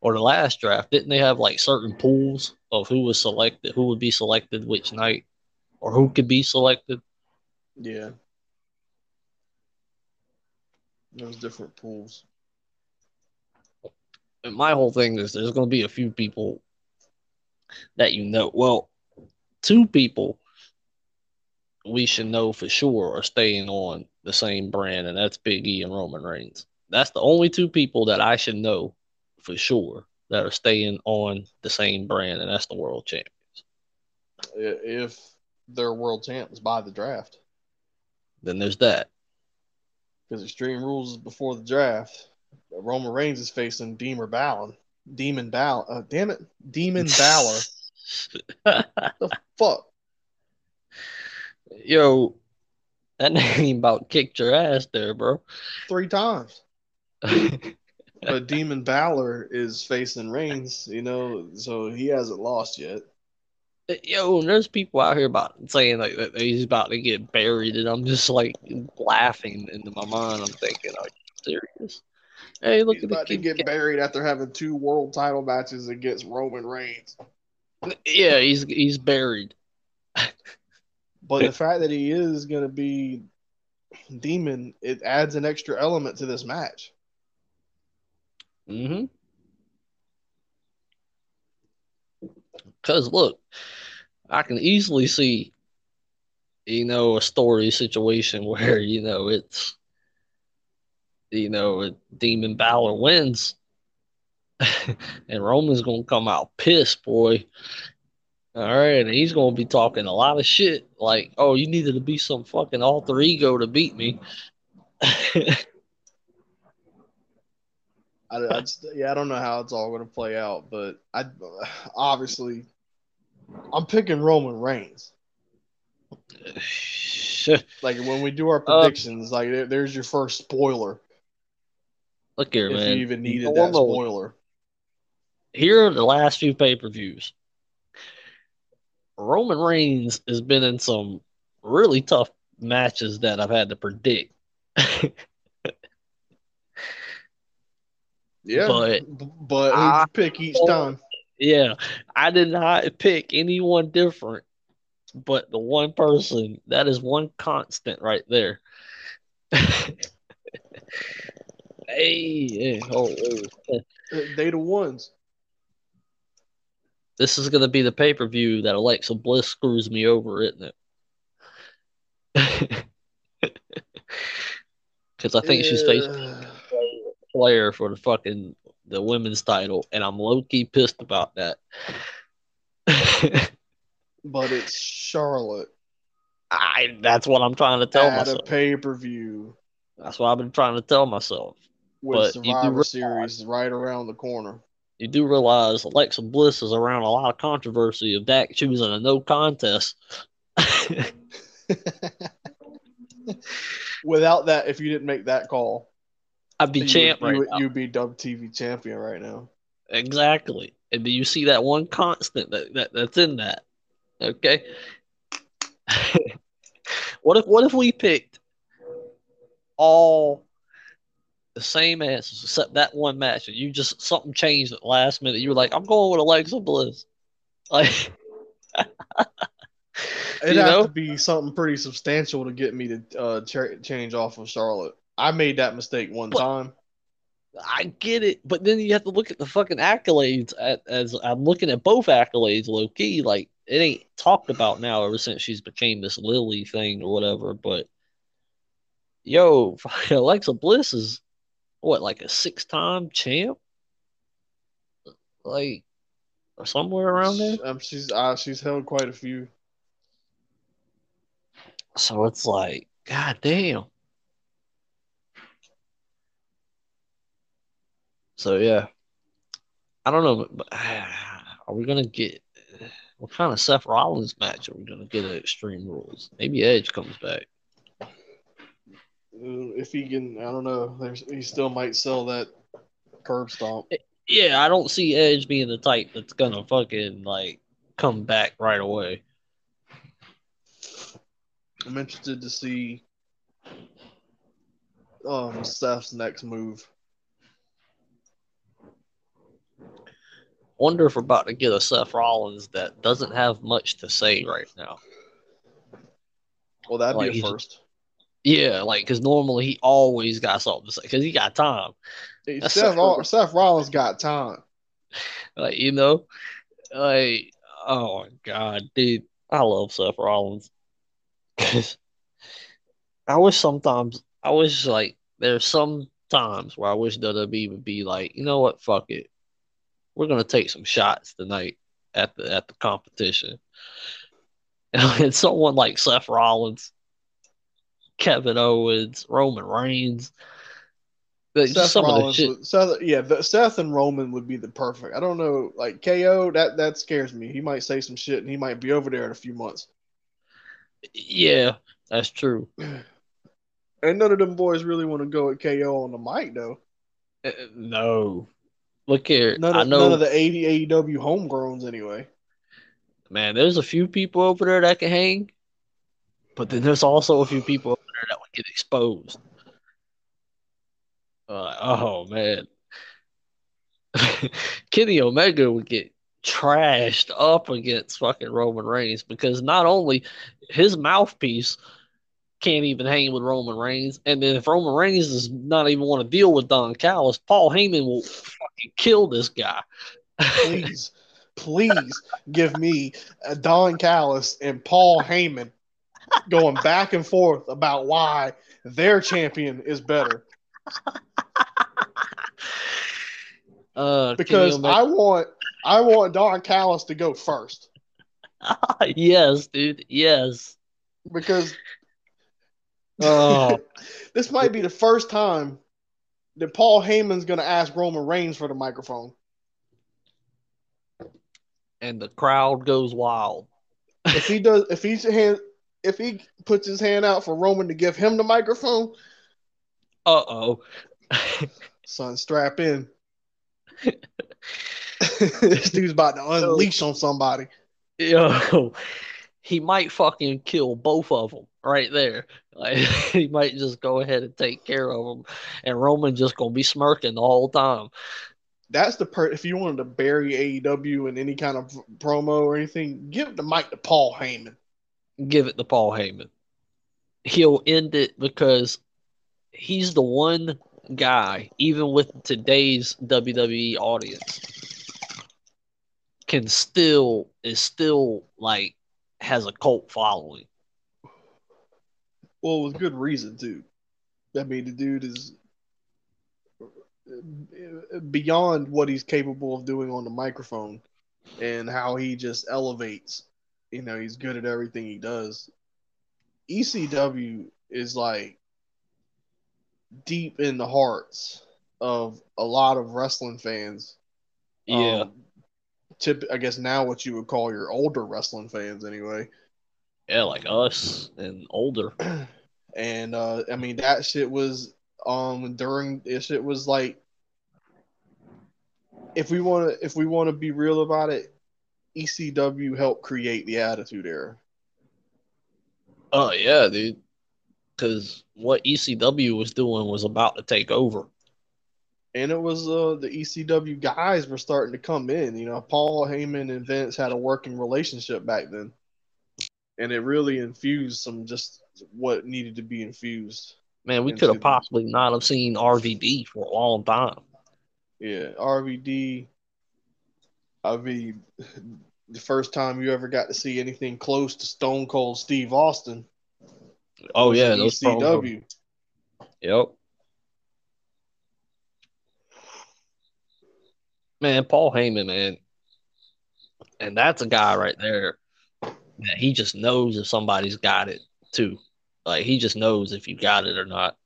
Or the last draft didn't they have like certain pools of who was selected, who would be selected which night, or who could be selected? Yeah. Those different pools. And my whole thing is there's going to be a few people that you know. Well, two people we should know for sure are staying on the same brand, and that's Big E and Roman Reigns. That's the only two people that I should know for sure that are staying on the same brand, and that's the world champions. If they're world champs by the draft, Then there's that. because Extreme Rules is before the draft. Roman Reigns is facing Demon Balor. Demon Balor. Uh, damn it. Demon Balor. The fuck. Yo, that name about kicked your ass there, bro. Three times. But Demon Balor is facing Reigns, you know, so he hasn't lost yet. Yo, and there's people out here about saying like that he's about to get buried, and I'm just like laughing into my mind. I'm thinking, are you serious? Hey, look He's at the about to kid. get buried after having two world title matches against Roman Reigns. Yeah, he's he's buried. But the fact that he is going to be Demon, it adds an extra element to this match. Mm-hmm. Cause look, I can easily see, you know, a story situation where you know it's, you know, Demon Balor wins, and Roman's gonna come out pissed, boy. All right, and he's gonna be talking a lot of shit, like, "Oh, you needed to be some fucking alter ego to beat me." I, I just, yeah, I don't know how it's all going to play out, but I obviously I'm picking Roman Reigns. Like when we do our Uh, predictions, like there, there's your first spoiler Look here, if man. you even needed that spoiler. here are the last few pay per views. Roman Reigns has been in some really tough matches that I've had to predict. Yeah, But- but I- you pick each time? yeah, I did not pick anyone different, but the one person that is one constant right there. hey, hey, oh, oh. They the ones. this is gonna be the pay per view that Alexa Bliss screws me over, isn't it? Because I think she's facing Yeah. Player for the fucking the women's title, and I'm low key pissed about that. but it's Charlotte I that's what I'm trying to tell at a myself. pay per view That's what I've been trying to tell myself. with But Survivor realize- Series right around the corner. You do realize Alexa Bliss is around a lot of controversy of Dak choosing a no contest. Without that, if you didn't make that call, I'd be you champ would, right you would, now. you'd be Dub TV champion right now. Exactly. And do you see that one constant that, that that's in that? Okay. what if what if we picked all the same answers except that one match and you just something changed at the last minute? You were like, I'm going with Alexa Bliss. Like It'd You have know? to be something pretty substantial to get me to uh, ch- change off of Charlotte. I made that mistake one But- time. I get it, but then you have to look at the fucking accolades at, as I'm looking at both accolades low key. Like it ain't talked about now ever since she's became this Lily thing or whatever. But yo, Alexa Bliss is what like a six time champ, like or somewhere around there. Um, she's uh, she's held quite a few. So it's like, god damn. So yeah, I don't know, but are we gonna get what kind of Seth Rollins match are we gonna get at Extreme Rules? Maybe Edge comes back. Uh, If he can, I don't know. There's, he still might sell that curb stomp. Yeah, I don't see Edge being the type that's gonna fucking like come back right away. I'm interested to see um Seth's next move. Wonder if we're about to get a Seth Rollins that doesn't have much to say right now. Well, that'd Like be a first. Yeah, like because normally he always got something to say because he got time. Hey, Seth, Seth Rollins. Seth Rollins got time. Like you know, like oh my god, dude, I love Seth Rollins. I wish sometimes I wish like there's some times where I wish WWE would be like, you know what, fuck it, we're gonna take some shots tonight at the at the competition. And someone like Seth Rollins, Kevin Owens, Roman Reigns, like, Seth some of the Rollins, shit. Seth, yeah, the, Seth and Roman would be the perfect. I don't know, like KO, that that scares me. He might say some shit, and he might be over there in a few months. Yeah, that's true. And none of them boys really want to go at KO on the mic, though. Uh, no. Look here. None I of, know, none of the 80 AEW homegrowns, anyway. man, there's a few people over there that can hang, but then there's also a few people over there that would get exposed. Uh, oh, man. Kenny Omega would get trashed up against fucking Roman Reigns because not only his mouthpiece can't even hang with Roman Reigns, and then if Roman Reigns does not even want to deal with Don Callis, Paul Heyman will fucking kill this guy. Please, please give me a Don Callis and Paul Heyman going back and forth about why their champion is better. Uh, Because I want I want Don Callis to go first. yes, dude, yes. Because Oh, this might be the first time that Paul Heyman's going to ask Roman Reigns for the microphone. and the crowd goes wild. If he does, if he's hand, if he puts his hand out for Roman to give him the microphone, Uh oh. son, strap in. this dude's about to unleash on somebody. Yo, he might fucking kill both of them right there. Like, he might just go ahead and take care of them, and Roman just gonna be smirking the whole time. That's the per. If you wanted to bury AEW in any kind of promo or anything, give the mic to Paul Heyman. Give it to Paul Heyman. He'll end it because he's the one guy, even with today's WWE audience, can still is still like has a cult following. Well, with good reason too. I mean, the dude is beyond what he's capable of doing on the microphone, and how he just elevates. You know, he's good at everything he does. ECW is like deep in the hearts of a lot of wrestling fans. Yeah. Um, tip, I guess now what you would call your older wrestling fans, anyway. Yeah, like us and older. and uh I mean that shit was um during it shit was like if we want to if we want to be real about it ECW helped create the attitude era Oh yeah, dude. Because what ECW was doing was about to take over. And it was uh the ECW guys were starting to come in you know Paul Heyman and Vince had a working relationship back then and it really infused some just what needed to be infused Man, we could have possibly not have seen RVD for a long time. Yeah, RVD. I mean, the first time you ever got to see anything close to Stone Cold Steve Austin. Oh yeah, those. ECW. Yep. Man, Paul Heyman, man. And that's a guy right there that he just knows if somebody's got it too. Like he just knows if you got it or not.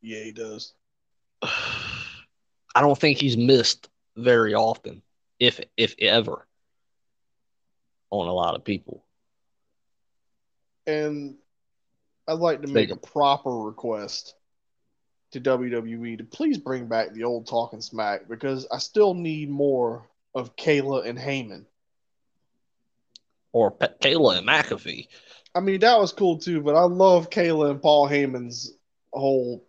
Yeah, he does. I don't think he's missed very often, if if ever, on a lot of people. And I'd like to make a proper request to WWE to please bring back the old Talking Smack because I still need more of Kayla and Heyman. Or Kayla and McAfee. I mean, that was cool too, but I love Kayla and Paul Heyman's whole,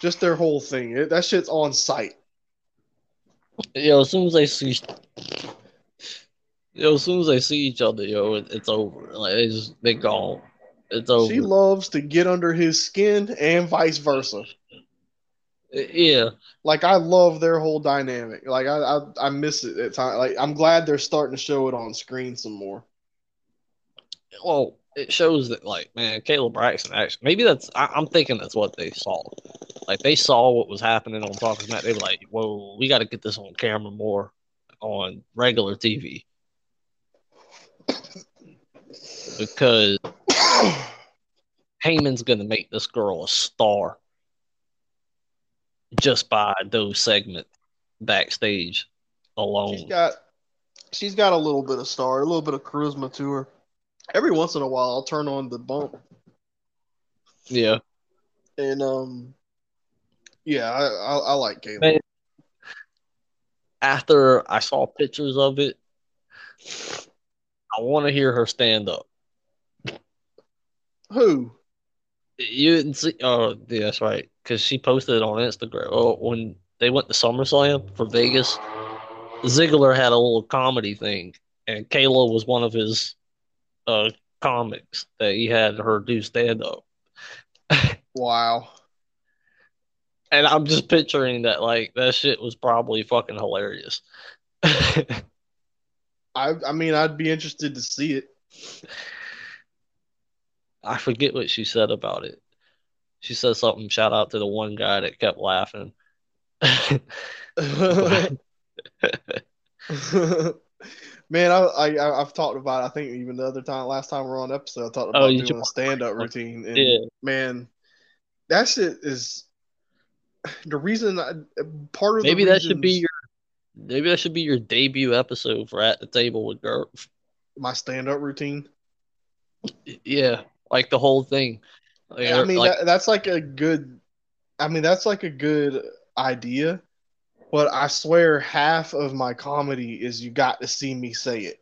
just their whole thing. It, that shit's on site. Yo, as soon as they see, yo, as soon as they see each other, yo, it, it's over. Like they just they gone. It's over. She loves to get under his skin and vice versa. yeah, Like I love their whole dynamic. Like I I, I miss it at times. Like I'm glad they're starting to show it on screen some more. well, it shows that like man, Kayla Braxton actually maybe that's I, I'm thinking that's what they saw. Like they saw what was happening on Talking Smack. They were like, "Whoa, we got to get this on camera more on regular TV." Because Heyman's gonna make this girl a star just by those segments backstage alone. She's got she's got a little bit of star, a little bit of charisma to her. Every once in a while, I'll turn on the bump yeah, and um, yeah, I I, I like Kayla. Man. after I saw pictures of it, I want to hear her stand up. Who? You didn't see? Oh, yeah, that's right. Because she posted it on Instagram. Oh, when they went to SummerSlam for Vegas, Ziggler had a little comedy thing, and Kayla was one of his uh comics that he had her do stand up. Wow. And I'm just picturing that like that shit was probably fucking hilarious. I I mean, I'd be interested to see it. I forget what she said about it. She said something. Shout out to the one guy that kept laughing. Man, I, I I've talked about. I think even the other time, last time we are on episode, I talked oh, about Oh, doing a stand up routine. And Yeah. man, that shit is the reason. I, part of maybe that should be your maybe that should be your debut episode for at the table with Gert. my stand up routine. Yeah, like the whole thing. Like, I mean, like, that, that's like a good. I mean, that's like a good idea, but I swear half of my comedy is you got to see me say it.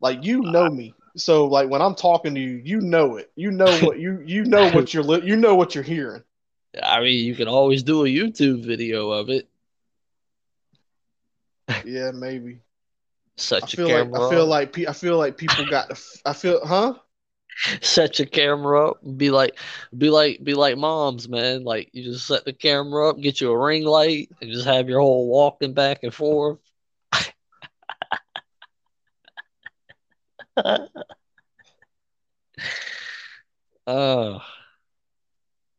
Like you know uh, me, so like when I'm talking to you, you know it. You know what you you know what you're li- you know what you're hearing. I mean, you can always do a YouTube video of it. Yeah, maybe. I Set your feel like camera I feel like I feel like people got I feel, huh? set your camera up. Be like, be like, be like moms, man. Like you just set the camera up, get you a ring light, and just have your whole walking back and forth. Oh,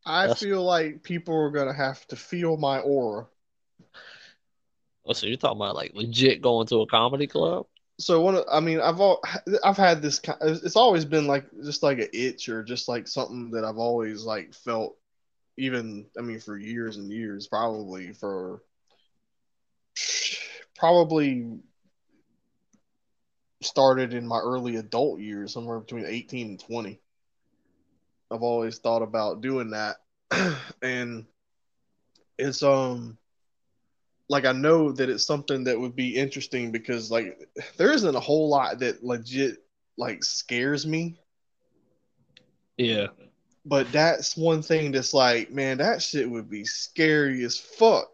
I feel like people are gonna have to feel my aura. Oh, so you're talking about like legit going to a comedy club? so one of, I mean I've all I've had this it's always been like just like an itch or just like something that I've always like felt even I mean for years and years probably for probably started in my early adult years somewhere between 18 and 20 I've always thought about doing that and it's um like I know that it's something that would be interesting because like there isn't a whole lot that legit like scares me, Yeah. but that's one thing that's like, man, that shit would be scary as fuck.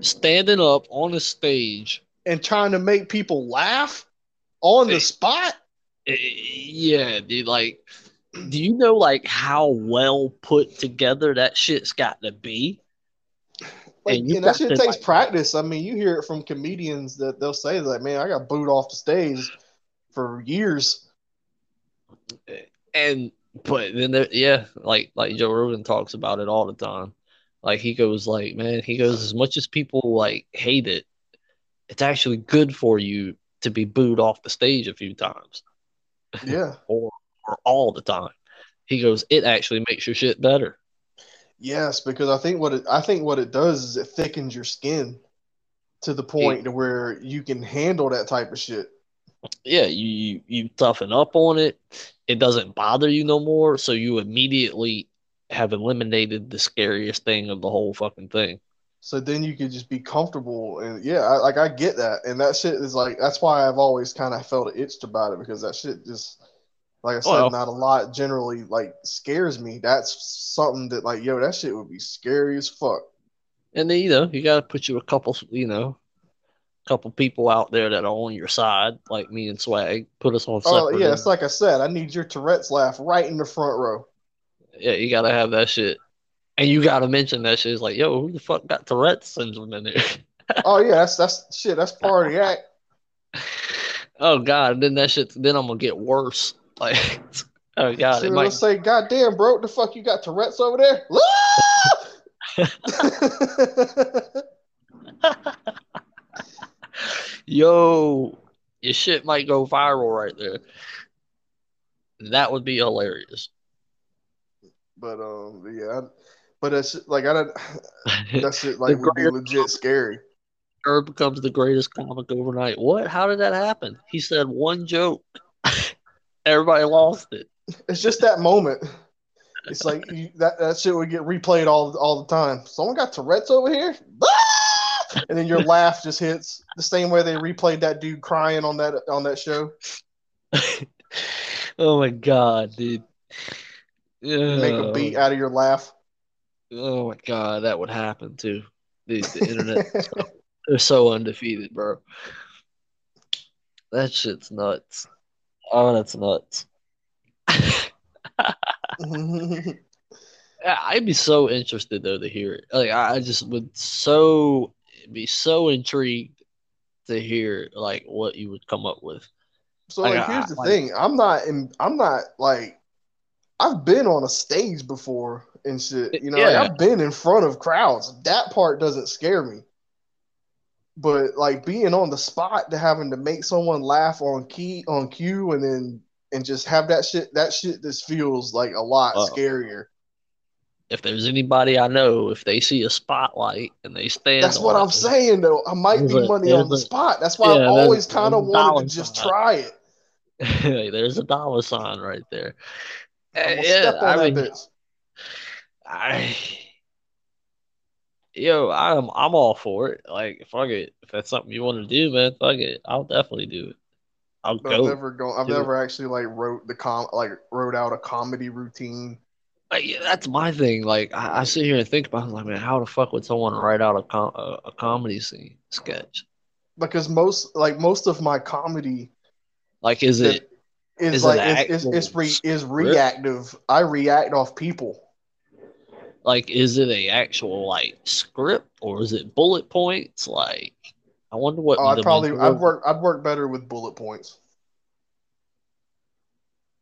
Standing up on a stage. And trying to make people laugh on the spot. eh, Yeah, dude. Like, do you know like how well put together that shit's got to be? Like, And and that shit to, takes like- practice. I mean, you hear it from comedians that they'll say like, man, I got booed off the stage for years. And but then there, yeah, like like Joe Rogan talks about it all the time. Like he goes like, man, he goes as much as people like hate it, it's actually good for you to be booed off the stage a few times Yeah. or or all the time. He goes, it actually makes your shit better. Yes, because I think what it I think what it does is it thickens your skin to the point to where you can handle that type of shit. Yeah, you, you you toughen up on it. It doesn't bother you no more, so you immediately have eliminated the scariest thing of the whole fucking thing. So then you could just be comfortable and yeah, I, like I get that, and that shit is like that's why I've always kind of felt itched about it because that shit just like I said, Well- not a lot generally like scares me. That's something that like yo, that shit would be scary as fuck. And then you know you got to put you a couple, you know, couple people out there that are on your side, like me and Swag. Put us on Oh yeah, it's like I said, I need your Tourette's laugh right in the front row. yeah, you got to have that shit, and you got to mention that shit. It's like, yo, who the fuck got Tourette's syndrome in there? Oh yeah, that's that's shit. That's part of the act. oh god, and then that shit. Then I'm gonna get worse. Like, oh god, So it might. let's say, God damn, bro, the fuck you got Tourette's over there? Yo, your shit might go viral right there. That would be hilarious. but um, yeah, I- but that's like I don't. That's shit like would be legit scary. Herb becomes the greatest comic overnight. What? How did that happen? He said one joke. Everybody lost it. It's just that moment. It's like you, that that shit would get replayed all all the time. Someone got Tourette's over here, Ah! and then your laugh just hits the same way they replayed that dude crying on that on that show. oh my god, dude. Make a beat out of your laugh. Oh my god, that would happen too. Dude, the internet, they're so undefeated, bro. That shit's nuts. Oh, that's nuts. I'd be so interested though to hear it. Like I I just would so be so intrigued to hear like what you would come up with. So Like, like, here's the like- thing. I'm not in. I'm not like. I've been on a stage before and shit. You know, Yeah. like, I've been in front of crowds. That part doesn't scare me. But like being on the spot to having to make someone laugh on key on cue and then and just have that shit. That shit just feels like a lot Oh. scarier. If there's anybody I know, if they see a spotlight and they stand, That's what it, I'm saying though. I might be money on the a- spot. That's why yeah, I've always kind of there's a dollar wanted to just sign. try it. there's a dollar sign right there. Uh, yeah, I mean. I, yo, I'm I'm all for it. Like, fuck it. If that's something you want to do, man, fuck it. I'll definitely do it. I'll But I've never gone. I've do it. never actually like wrote the com like wrote out a comedy routine. Like, yeah, that's my thing. Like, I, I sit here and think about, it, like, man, how the fuck would someone write out a com a, a comedy scene sketch? because most like most of my comedy Like, is it is, is like it's, it's, it's, re, is reactive. I react off people. Like is it a actual like script or is it bullet points? Like, I wonder what. Oh, I'd probably I'd work I'd work better with bullet points.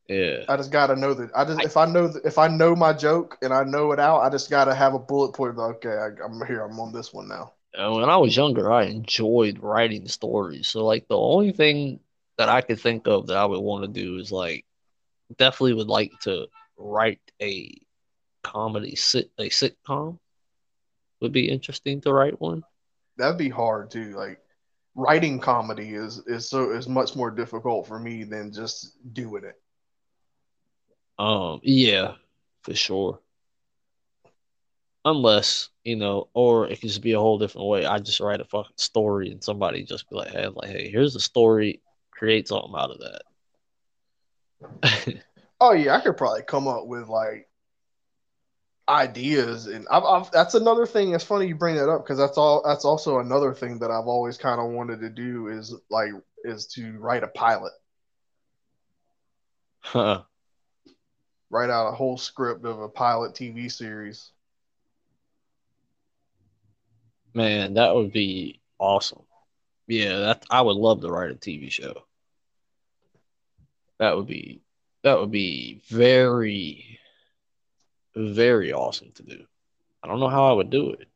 Yeah. I just gotta know that. I just if I know that if I know my joke and I know it out, I just gotta have a bullet point. Okay, I, I'm here. I'm on this one now. Uh, when I was younger, I enjoyed writing stories. So like the only thing that I could think of that I would want to do is like definitely would like to write a comedy sit a sitcom. Would be interesting to write one. That'd be hard too. Like writing comedy is is so is much more difficult for me than just doing it. Um, yeah, for sure. Unless, you know, or it could just be a whole different way. I just write a fucking story and somebody just be like, hey, like, hey, here's the story, create something out of that. Oh yeah, I could probably come up with like ideas, and I've, I've that's another thing. It's funny you bring that up because that's all. That's also another thing that I've always kind of wanted to do is like is to write a pilot, Huh. write out a whole script of a pilot TV series. Man, that would be awesome. Yeah, that I would love to write a TV show. That would be that would be very very awesome to do. I don't know how I would do it.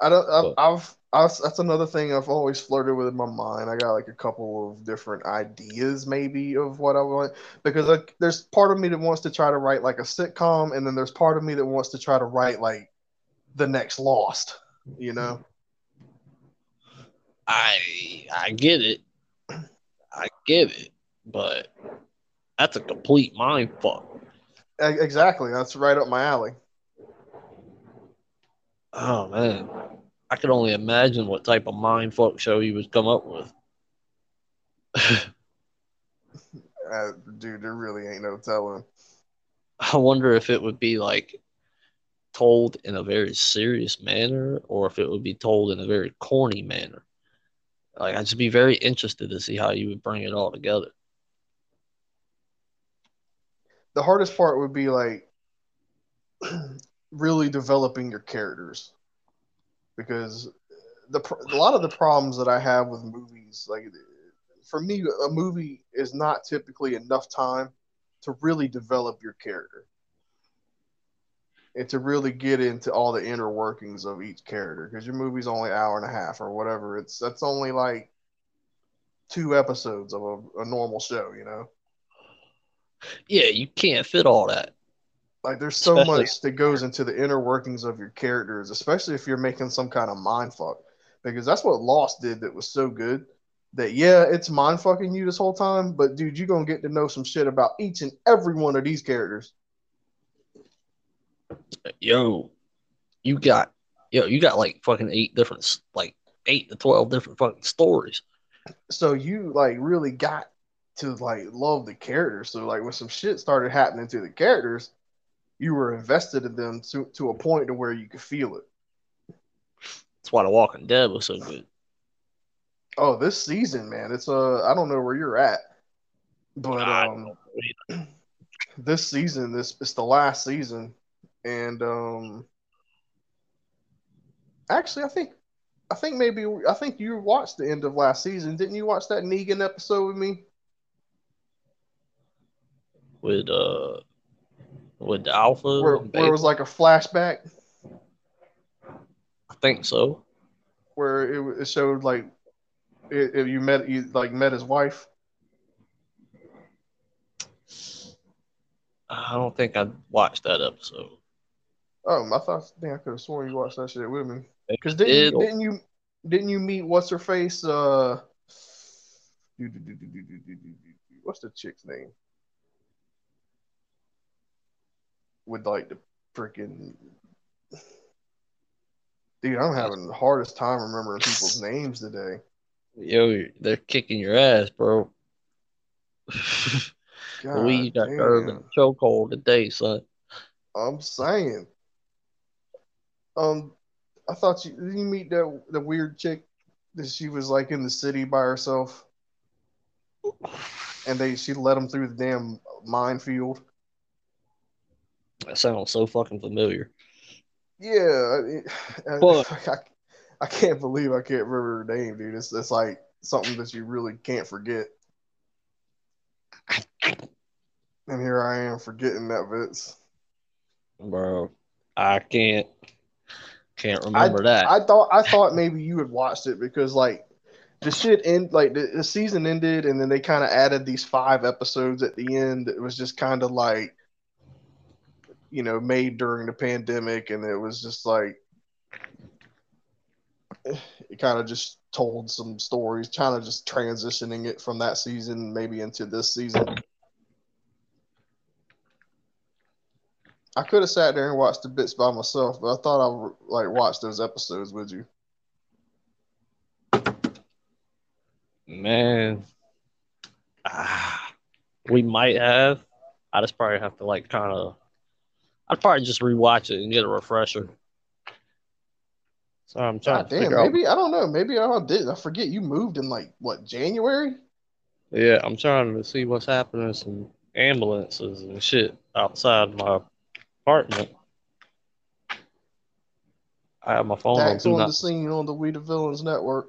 I don't. I've, I've I was, that's another thing I've always flirted with in my mind. I got like a couple of different ideas, maybe, of what I want because like, there's part of me that wants to try to write like a sitcom, and then there's part of me that wants to try to write like the next Lost. You know? I I get it. I get it, but that's a complete mind fuck. Exactly. That's right up my alley. Oh man. I can only imagine what type of mind fuck show he would come up with. Uh, dude, there really ain't no telling. I wonder if it would be like told in a very serious manner or if it would be told in a very corny manner. Like I'd just be very interested to see how you would bring it all together. The hardest part would be like really developing your characters because the a lot of the problems that I have with movies, like for me, a movie is not typically enough time to really develop your character and to really get into all the inner workings of each character because your movie's only hour and a half or whatever. It's that's only like two episodes of a, a normal show, you know. Yeah, you can't fit all that. Like there's so Especially- much that goes into the inner workings of your characters, especially if you're making some kind of mind fuck. Because that's what Lost did that was so good. That yeah, it's mind fucking you this whole time, but dude, you're gonna get to know some shit about each and every one of these characters. Yo, you got yo, you got like fucking eight different like eight to twelve different fucking stories. So you like really got to like love the characters. So like when some shit started happening to the characters, you were invested in them to, to a point to where you could feel it. That's why The Walking Dead was so good. Oh, this season, man, it's uh I don't know where you're at. But um this season, this it's the last season, and um, actually, I think, I think maybe I think you watched the end of last season, didn't you? Watch that Negan episode with me? with uh with the Alpha. Where, where it was like a flashback. I think so. Where it, it showed like it, it, you met you like met his wife. I don't think I watched that episode. Oh, I thought I I could have sworn you watched that shit with me. Because didn't, did. didn't you didn't you meet what's her face? Uh, what's the chick's name? With like the freaking dude, I'm having the hardest time remembering people's names today. Yo, they're kicking your ass, bro. God we got curved in damn. a chokehold today, son. I'm saying. Um, I thought you did you meet that the weird chick that she was like in the city by herself, and they she led them through the damn minefield. That sounds so fucking familiar. Yeah, I, But- I, I can't believe I can't remember her name, dude. It's it's like something that you really can't forget. And here I am forgetting that Vince. Bro, I can't can't remember I, that. I thought I thought maybe you had watched it because like the shit end like the, the season ended and then they kind of added these five episodes at the end. It was just kind of like you know made during the pandemic and it was just like it kind of just told some stories, kind of just transitioning it from that season maybe into this season. I could have sat there and watched the bits by myself, but I thought I like watch those episodes with you. Man, ah, we might have. I just probably have to like kind of. I'd probably just rewatch it and get a refresher. So I'm trying God to damn, figure out. maybe I don't know. Maybe I did. I forget you moved in like what January. Yeah, I'm trying to see what's happening. Some ambulances and shit outside my apartment. I have my phone on Dax do on not. the scene on the We the Villains network.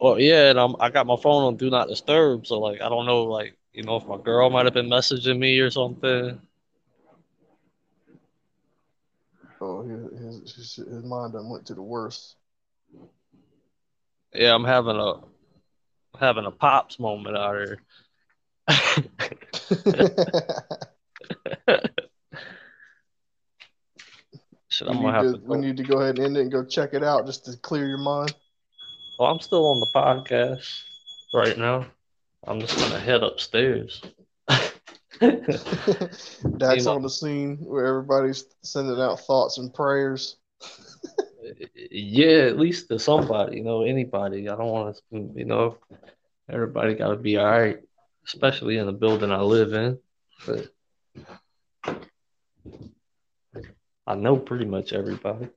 Well, yeah, and I'm, I got my phone on do not disturb, so like I don't know, like you know, if my girl might have been messaging me or something. Oh, his his, his, mind done went to the worst. Yeah, I'm having a having a pops moment out here. Shit, I'm gonna have to, to. we Go. need to go ahead and end it and go check it out just to clear your mind. Well, I'm still on the podcast right now. I'm just gonna head upstairs. Dax on the scene where everybody's sending out thoughts and prayers. yeah, at least to somebody, you know, anybody. I don't want to, you know, everybody got to be all right, especially in the building I live in. But I know pretty much everybody.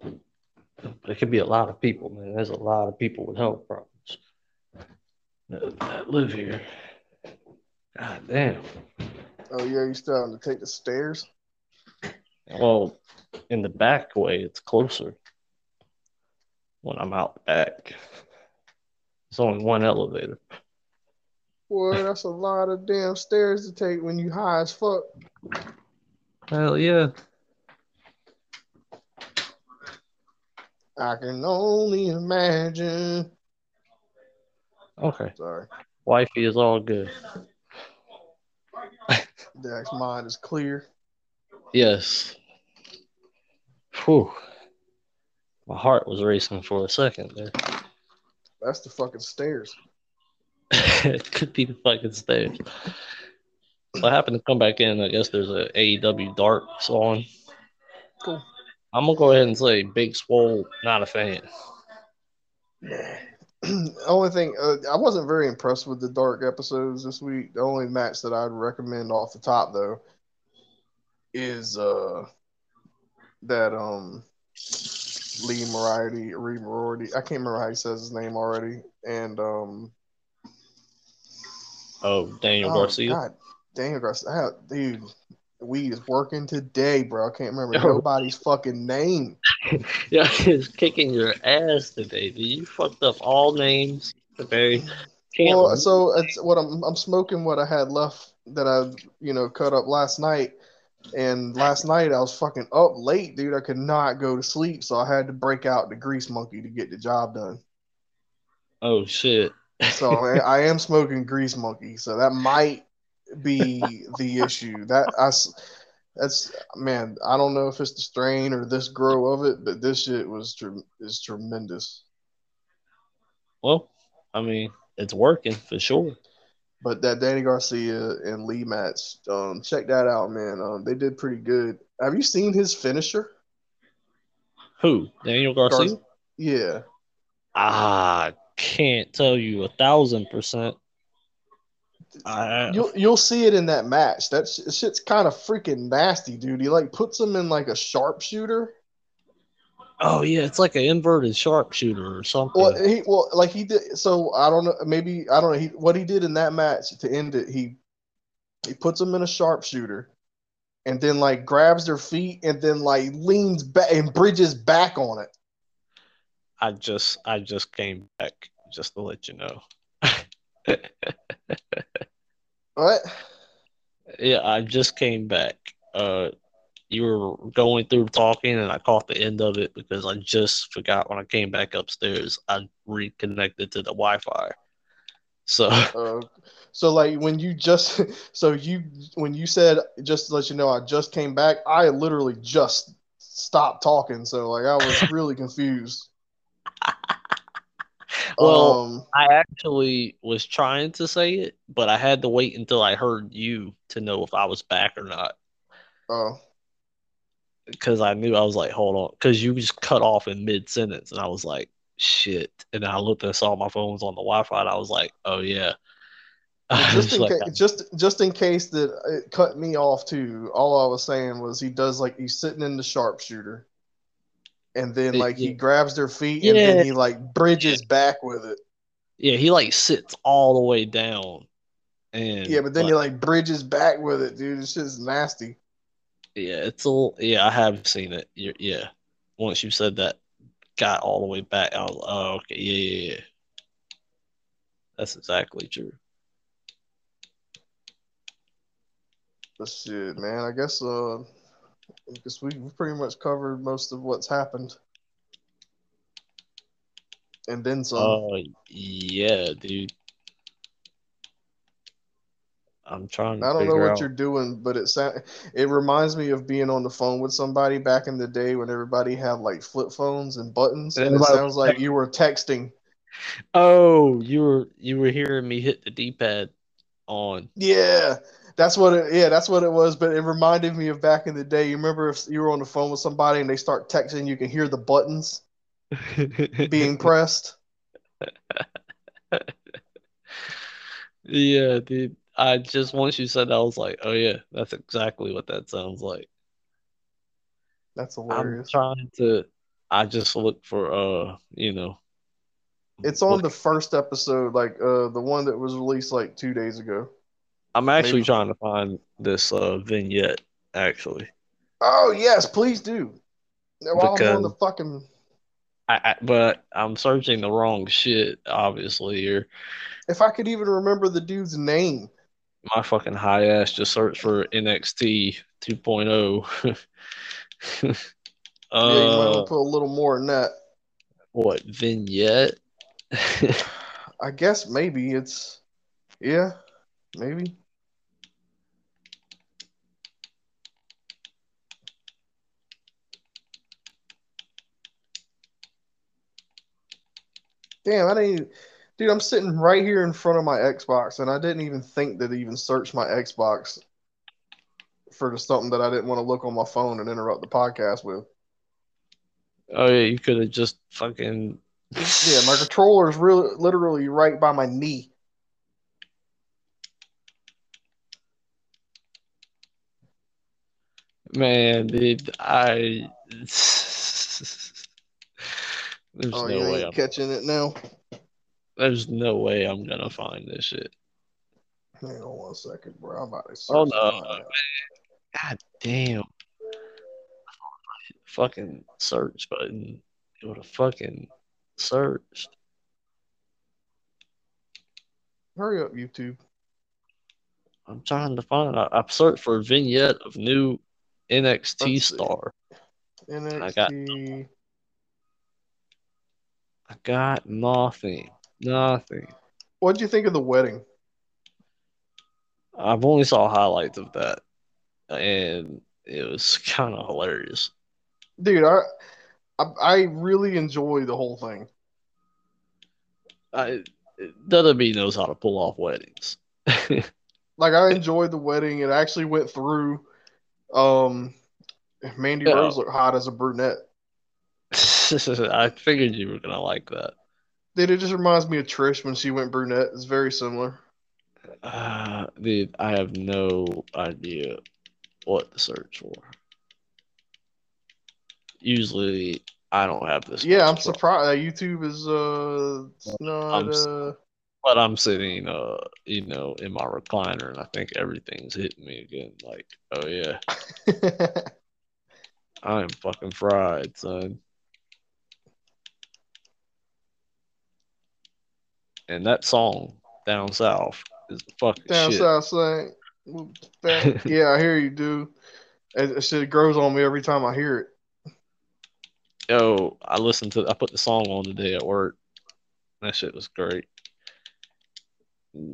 But it could be a lot of people, man. There's a lot of people with health problems that, that live here. God damn. Oh yeah, you still having to take the stairs? Well, in the back way, it's closer when I'm out back. It's only one elevator. Boy, that's a lot of damn stairs to take when you high as fuck. Hell yeah. I can only imagine. Okay. Sorry. Wifey is all good. Dax's mind is clear. Yes. Whew. My heart was racing for a second there. That's the fucking stairs. it could be the fucking stairs. So I happened to come back in. I guess there's a AEW Darks on. Cool. I'm gonna go ahead and say Big Swole, not a fan. only thing uh, I wasn't very impressed with the dark episodes this week. The only match that I'd recommend off the top though is uh that um Lee Moriarty, Lee Moriarty. I can't remember how he says his name already. And um Oh, Daniel oh, Garcia. God, Daniel Garcia, dude. Weed is working today, bro. I can't remember Yo. nobody's fucking name. Yeah, he's kicking your ass today, dude. You fucked up all names today. Can't Well, so it's what I'm I'm smoking what I had left that I you know cut up last night, and last night I was fucking up late, dude. I could not go to sleep, so I had to break out the grease monkey to get the job done. oh shit. So I, I am smoking grease monkey, so that might be the issue. That I that's man, I don't know if it's the strain or this grow of it, but this shit was is tremendous. Well, I mean, it's working for sure. But that Danny Garcia and Lee match, um, check that out, man. Um, they did pretty good. Have you seen his finisher? Who? Daniel Garcia? Gar- yeah. I can't tell you a thousand percent. I You'll you'll see it in that match. That sh- shit's kind of freaking nasty, dude. He like puts him in like a sharpshooter. oh yeah, it's like an inverted sharpshooter or something. Well, he well like he did. So I don't know. Maybe I don't know. He what he did in that match to end it. He he puts him in a sharpshooter, and then like grabs their feet and then like leans back and bridges back on it. I just I just came back just to let you know. What? Yeah, I just came back. Uh, you were going through talking, and I caught the end of it because I just forgot when I came back upstairs. I reconnected to the Wi-Fi. So Uh, so like when you just so you when you said just to let you know I just came back, I literally just stopped talking. So like I was really confused. Well, um, I actually was trying to say it, but I had to wait until I heard you to know if I was back or not. uh, Because I knew I was like, hold on, because you just cut off in mid sentence, and I was like, shit. And I looked and saw my phone was on the Wi-Fi, and I was like, oh yeah. Just in like, case, just just in case that it cut me off too. All I was saying was he does like he's sitting in the sharpshooter, and then Yeah, like he grabs their feet and then he like bridges back with it. yeah, he like sits all the way down, and Yeah, but then like, he like bridges back with it, dude. It's just nasty. yeah, it's a little, yeah, I have seen it. you yeah, once you said that, got all the way back. I was, oh, okay, yeah, yeah, yeah. That's exactly true. But shit, man. I guess uh, Guess we pretty much covered most of what's happened. and then some. Uh, yeah, dude. I'm trying to I don't know what out. you're doing, but it sound, it reminds me of being on the phone with somebody back in the day when everybody had like flip phones and buttons, and it sounds like you were texting. Oh, you were you were hearing me hit the D-pad on. Yeah, that's what it. Yeah, that's what it was. But it reminded me of back in the day. You remember if you were on the phone with somebody and they start texting, you can hear the buttons being pressed. Yeah, dude. I just once you said that, I was like, oh yeah, that's exactly what that sounds like. That's hilarious. I'm trying to. I just look for uh, you know. It's on look- the first episode, like uh the one that was released like two days ago. I'm actually maybe- trying to find this uh vignette. Actually, Oh yes, please do. While I'm on the fucking I, I but I'm searching the wrong shit. Obviously, here. if I could even remember the dude's name. my fucking high ass just searched for NXT 2.0. yeah, you might uh, want to put a little more in that. what vignette? I guess maybe it's yeah, maybe. Damn, I didn't even, dude, I'm sitting right here in front of my Xbox and I didn't even think to even search my Xbox for something that I didn't want to look on my phone and interrupt the podcast with. oh yeah, you could have just fucking. Yeah, my controller is really literally right by my knee. Man, dude, I. There's Oh, no you way. ain't I'm, catching it now. there's no way I'm gonna find this shit. Hang on one second, bro. I'm about to oh, search Oh, no. God damn. Fucking search button. It would have fucking searched. Hurry up, YouTube. I'm trying to find. I, I've searched for a vignette of new NXT star. NXT. I got nothing. Nothing. What'd you think of the wedding? I've only saw highlights of that, and it was kind of hilarious. Dude, I, I I really enjoy the whole thing. I WWE knows how to pull off weddings. Like I enjoyed the wedding. It actually went through. Um, Mandy Yeah. Rose looked hot as a brunette. I figured you were gonna like that. Dude, it just reminds me of Trish when she went brunette. It's very similar. Uh, dude, I have no idea what to search for. Usually, I don't have this. Yeah, I'm surprised. Uh, YouTube is uh not I'm uh But I'm sitting, uh, you know, in my recliner, and I think everything's hitting me again. Like, oh yeah, I am fucking fried, son. And that song down south is the fucking down shit. south saying, that- yeah, I hear you, dude. It, shit grows on me every time I hear it. Yo, I listened to, I put the song on today at work. That shit was great.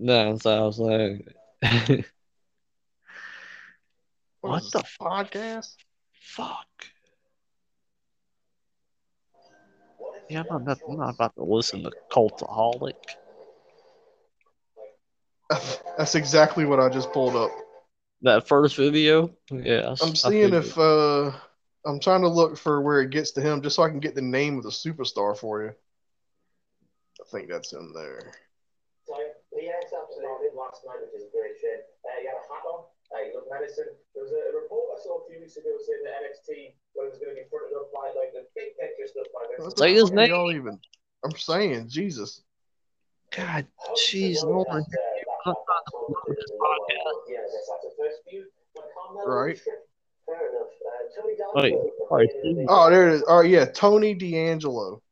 Down south saying, What is the podcast? fuck. Yeah, I'm not, I'm not about to listen to Cultaholic. That's exactly what I just pulled up. That first video, yeah. I'm seeing if uh I'm trying to look for where it gets to him just so I can get the name of the superstar for you. I think that's in there. So, yes, absolutely. Last night, which is a great shame. Uh, you had a hat on. Uh, you look medicine. There was a, a report I saw a few weeks ago saying that NXT when it was going to be fronted up by like the big picture stuff by Vince. What Say his name. y'all even I'm saying, Jesus. God, How's jeez, Lord. uh, that- I'm that- trying that to sort of this is a lot podcast. Yeah, I guess that's a first view. But Carmelo Right. Fair enough. Uh, Tony Wait, D'Angelo sorry, appeared in Steve. the- Oh, there it is. Oh yeah, Tony D'Angelo.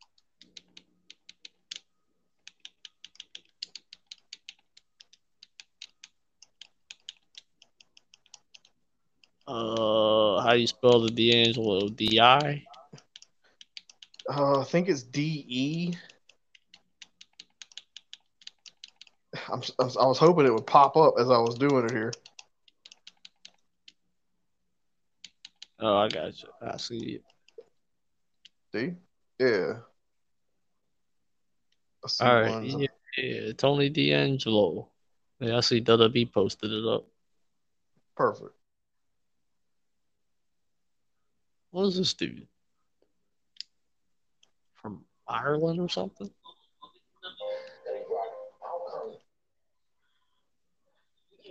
Uh, how do you spell the D'Angelo? D I? Uh, I think it's D E. I'm, I was- hoping it would pop up as I was doing it here. Oh, I got you. I see it. See? Yeah. See All right. Yeah, yeah, Tony D'Angelo. Yeah, I see WWE posted it up. Perfect. What is this dude? From Ireland or something?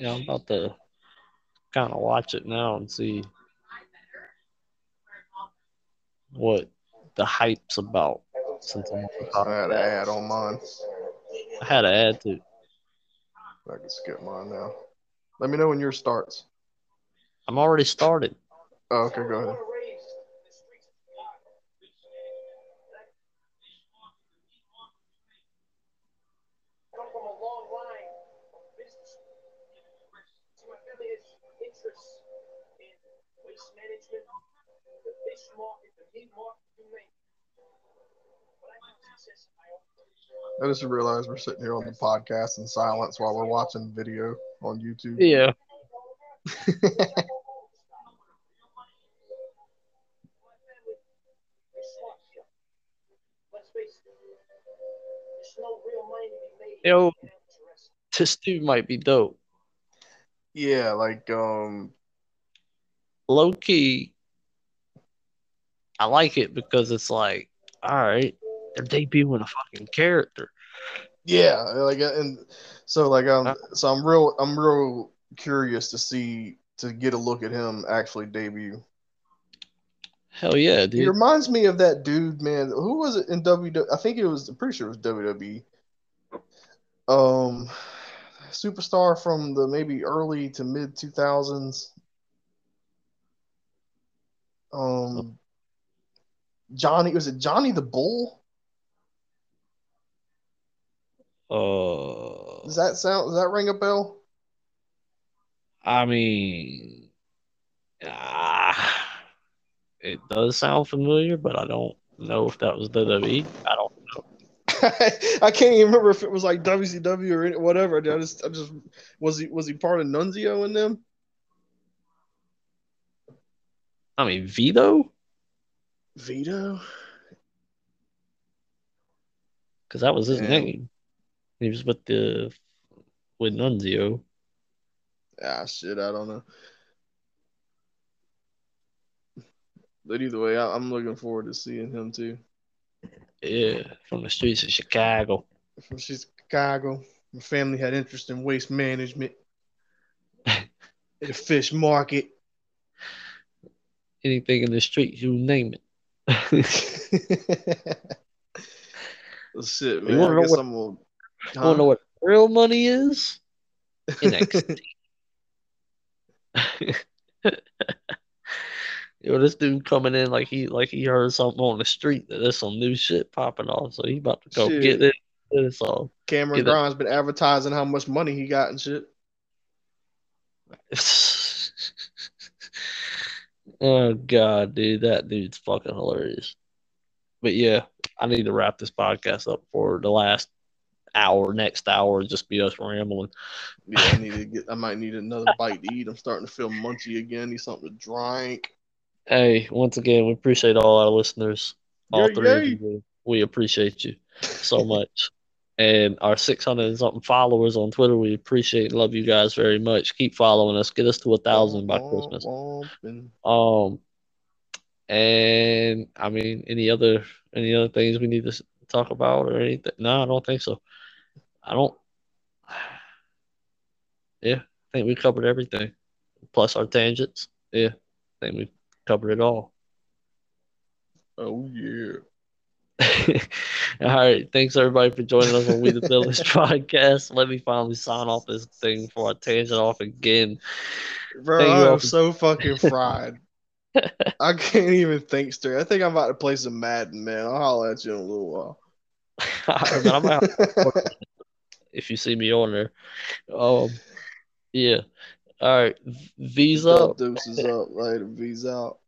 Yeah, I'm about to kind of watch it now and see what the hype's about. Since I'm I had an ad on mine. I had to add to. I can skip mine now. Let me know when yours starts. I'm already started. Oh, okay, go ahead. I just realized we're sitting here on the podcast in silence while we're watching video on YouTube. Yeah. My family is smart here. Let's face it. There's no real money to be made. Yo. This dude might be dope. yeah, like um, Low key, I like it because it's like, all right, they're debuting a fucking character. yeah, like uh, and so like um, Huh? so I'm real, I'm real curious to see to get a look at him actually debut. Hell yeah, He dude. reminds me of that dude, man. Who was it in WWE? I think it was. I'm pretty sure it was WWE. Um, superstar from the maybe early to mid 2000s. Um, Johnny was it Johnny the Bull? Uh, Does that sound? Does that ring a bell? I mean, ah, it does sound familiar, but I don't know if that was WWE. I don't know. I can't even remember if it was like WCW or whatever. I just, I just was he was he part of Nunzio in them? I mean, Vito, Vito. because that was his Yeah. name. He was with the with Nunzio. Ah, shit, I don't know. But either way, I, I'm looking forward to seeing him too. Yeah, from the streets of Chicago. From Chicago, my family had interest in waste management, the fish market. Anything in the streets, you name it. Shit, man. I guess what- I'm gonna. You wanna know what real money is? NXT. Yo, this dude coming in like he like he heard something on the street that there's some new shit popping off, so he about to go Shit. get it. It's all. Cameron Get it. Been advertising how much money he got and shit. oh god, dude, that dude's fucking hilarious. But yeah, I need to wrap this podcast up for the last hour. Next hour, just be us rambling. Yeah, I need to get. I might need another bite to eat. I'm starting to feel munchy again. Need something to drink. Hey, once again, we appreciate all our listeners. All Yay, three of you. We appreciate you so much. And our 600 and something followers on Twitter, we appreciate and love you guys very much. Keep following us. Get us to a thousand by Christmas. Um, and I mean, any other any other things we need to talk about or anything? No, I don't think so. I don't. Yeah, I think we covered everything, plus our tangents. Yeah, I think we covered it all. Oh yeah. All right. Thanks everybody for joining us on We the Villains podcast. Let me finally sign off this thing before I tangent off again. Bro, I'm for- so fucking fried. I can't even think straight. I think I'm about to play some Madden, man. I'll holler at you in a little while. All right, man, I'm out if you see me on there. Um, yeah. All right. V's up. Deuces up. Later. V's out.